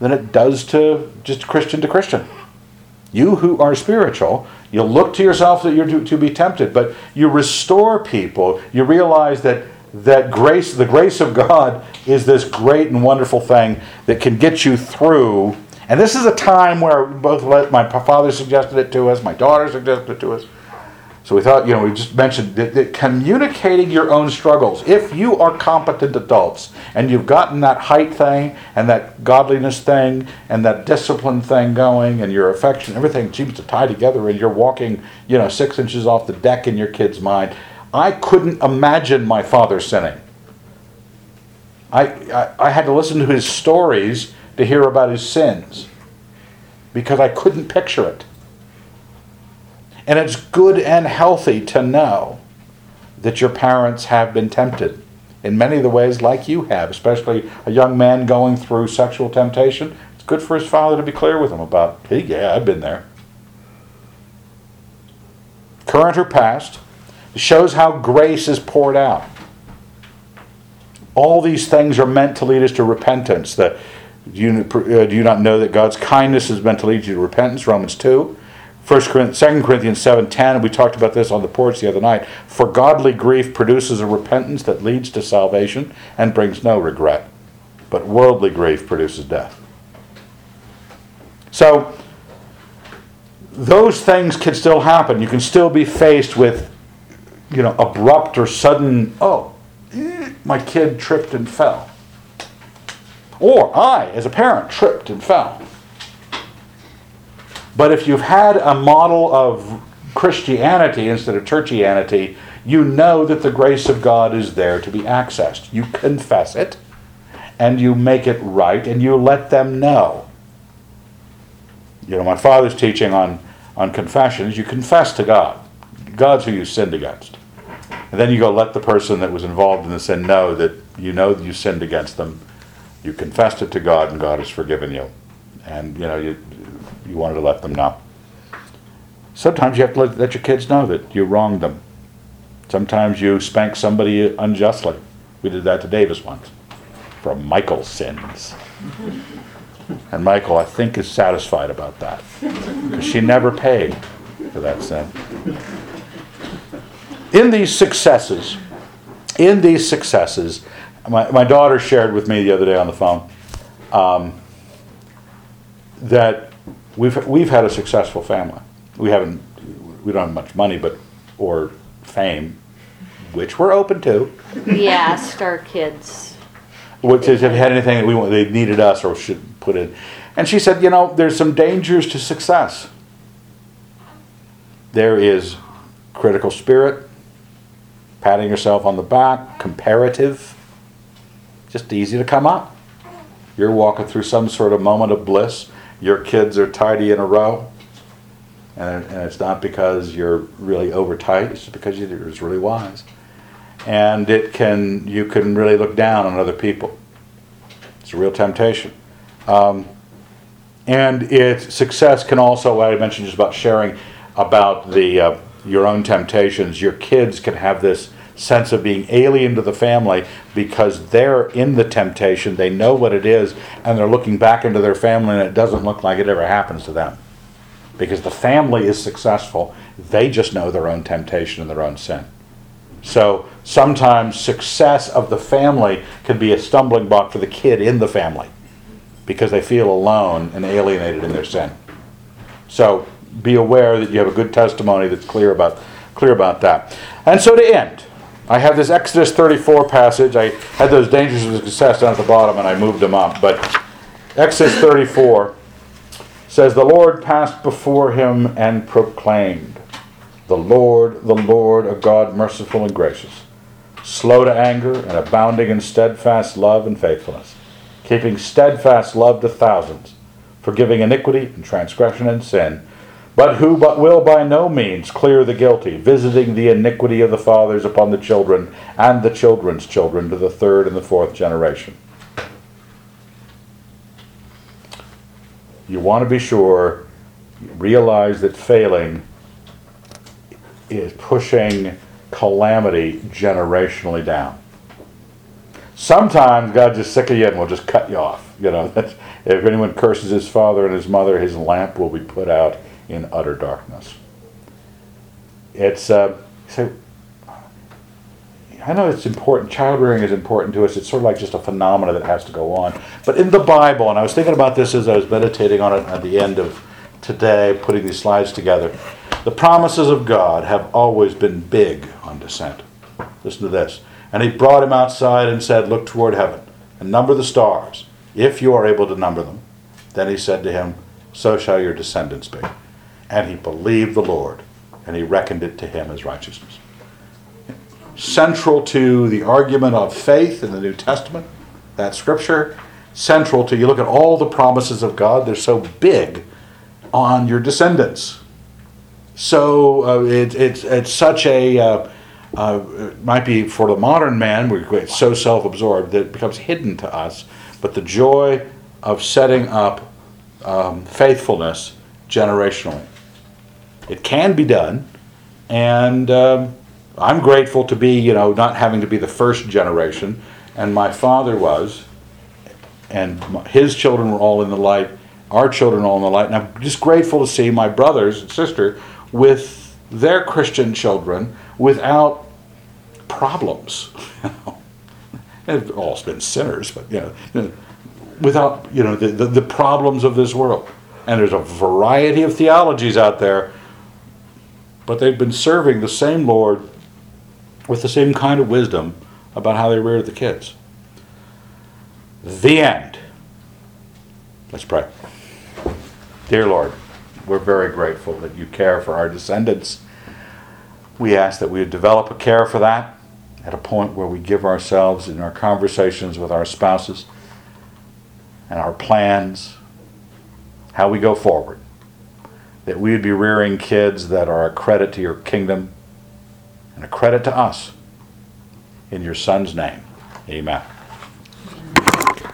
than it does to just Christian to Christian. You who are spiritual, you look to yourself that you're to, to be tempted, but you restore people. You realize that that grace, the grace of God, is this great and wonderful thing that can get you through. And this is a time where both my father suggested it to us, my daughter suggested it to us So we thought, you know, we just mentioned that, that communicating your own struggles. If you are competent adults and you've gotten that height thing and that godliness thing and that discipline thing going and your affection, everything seems to tie together and you're walking, you know, six inches off the deck in your kid's mind. I couldn't imagine my father sinning. I, I, I had to listen to his stories to hear about his sins because I couldn't picture it. And it's good and healthy to know that your parents have been tempted in many of the ways like you have, especially a young man going through sexual temptation. It's good for his father to be clear with him about, hey, yeah, I've been there. Current or past, shows how grace is poured out. All these things are meant to lead us to repentance. The, do, you, uh, do you not know that God's kindness is meant to lead you to repentance? Romans 2. First Corinthians, 2 Corinthians 7.10, we talked about this on the porch the other night. For godly grief produces a repentance that leads to salvation and brings no regret. But worldly grief produces death. So, those things can still happen. You can still be faced with, you know, abrupt or sudden, oh, eh, my kid tripped and fell. Or I, as a parent, tripped and fell. But if you've had a model of Christianity instead of churchianity, you know that the grace of God is there to be accessed. You confess it, and you make it right, and you let them know. You know, my father's teaching on, on confessions, you confess to God. God's who you sinned against. And then you go let the person that was involved in the sin know that you know that you sinned against them. You confessed it to God, and God has forgiven you. And, you know, you, you wanted to let them know. Sometimes you have to let, let your kids know that you wronged them. Sometimes you spank somebody unjustly. We did that to Davis once for Michael's sins. And Michael, I think, is satisfied about that. Because she never paid for that sin. In these successes, in these successes, my, my daughter shared with me the other day on the phone um, that we've, we've had a successful family. We haven't, we don't have much money, but, or fame, which we're open to. We asked our kids. Which is, have you had anything that we want, they needed us or should put in? And she said, you know, there's some dangers to success. There is critical spirit, patting yourself on the back, comparative, just easy to come up. You're walking through some sort of moment of bliss. Your kids are tidy in a row. And, and it's not because you're really over tight, it's just because you're just really wise. And it can, you can really look down on other people. It's a real temptation. Um, and its success can also, I mentioned just about sharing about the uh, your own temptations. Your kids can have this sense of being alien to the family because they're in the temptation. They know what it is, and they're looking back into their family, and it doesn't look like it ever happens to them because the family is successful. They just know their own temptation and their own sin. So sometimes success of the family can be a stumbling block for the kid in the family because they feel alone and alienated in their sin. So be aware that you have a good testimony that's clear about clear about that. And so to end, I have this Exodus 34 passage. I had those dangers of success down at the bottom and I moved them up. But Exodus 34 says, The Lord passed before him and proclaimed, The Lord, the Lord, a God merciful and gracious, slow to anger and abounding in steadfast love and faithfulness, keeping steadfast love to thousands, forgiving iniquity and transgression and sin but who but will by no means clear the guilty, visiting the iniquity of the fathers upon the children and the children's children to the third and the fourth generation. You want to be sure, realize that failing is pushing calamity generationally down. Sometimes God just sick of you and will just cut you off. You know, [laughs] if anyone curses his father and his mother, his lamp will be put out in utter darkness. It's uh, so. I know it's important. Child rearing is important to us. It's sort of like just a phenomena that has to go on. But in the Bible, and I was thinking about this as I was meditating on it at the end of today, putting these slides together. The promises of God have always been big on descent. Listen to this. And he brought him outside and said, Look toward heaven and number the stars, if you are able to number them. Then he said to him, So shall your descendants be. And he believed the Lord, and he reckoned it to him as righteousness. Central to the argument of faith in the New Testament, that scripture, central to, you look at all the promises of God, they're so big on your descendants. So uh, it, it's, it's such a, uh, uh, it might be for the modern man, we're so self absorbed that it becomes hidden to us. But the joy of setting up um, faithfulness generationally. It can be done, and um, I'm grateful to be, you know, not having to be the first generation, and my father was, and his children were all in the light, our children all in the light, and I'm just grateful to see my brothers and sister with their Christian children without problems. [laughs] They've all been sinners, but you know, without you know the, the, the problems of this world. And there's a variety of theologies out there, but they've been serving the same Lord with the same kind of wisdom about how they rear the kids. The end. Let's pray. Dear Lord, we're very grateful that you care for our descendants. We ask that we would develop a care for that at a point where we give ourselves in our conversations with our spouses and our plans, how we go forward. That we would be rearing kids that are a credit to your kingdom and a credit to us. In your Son's name, amen.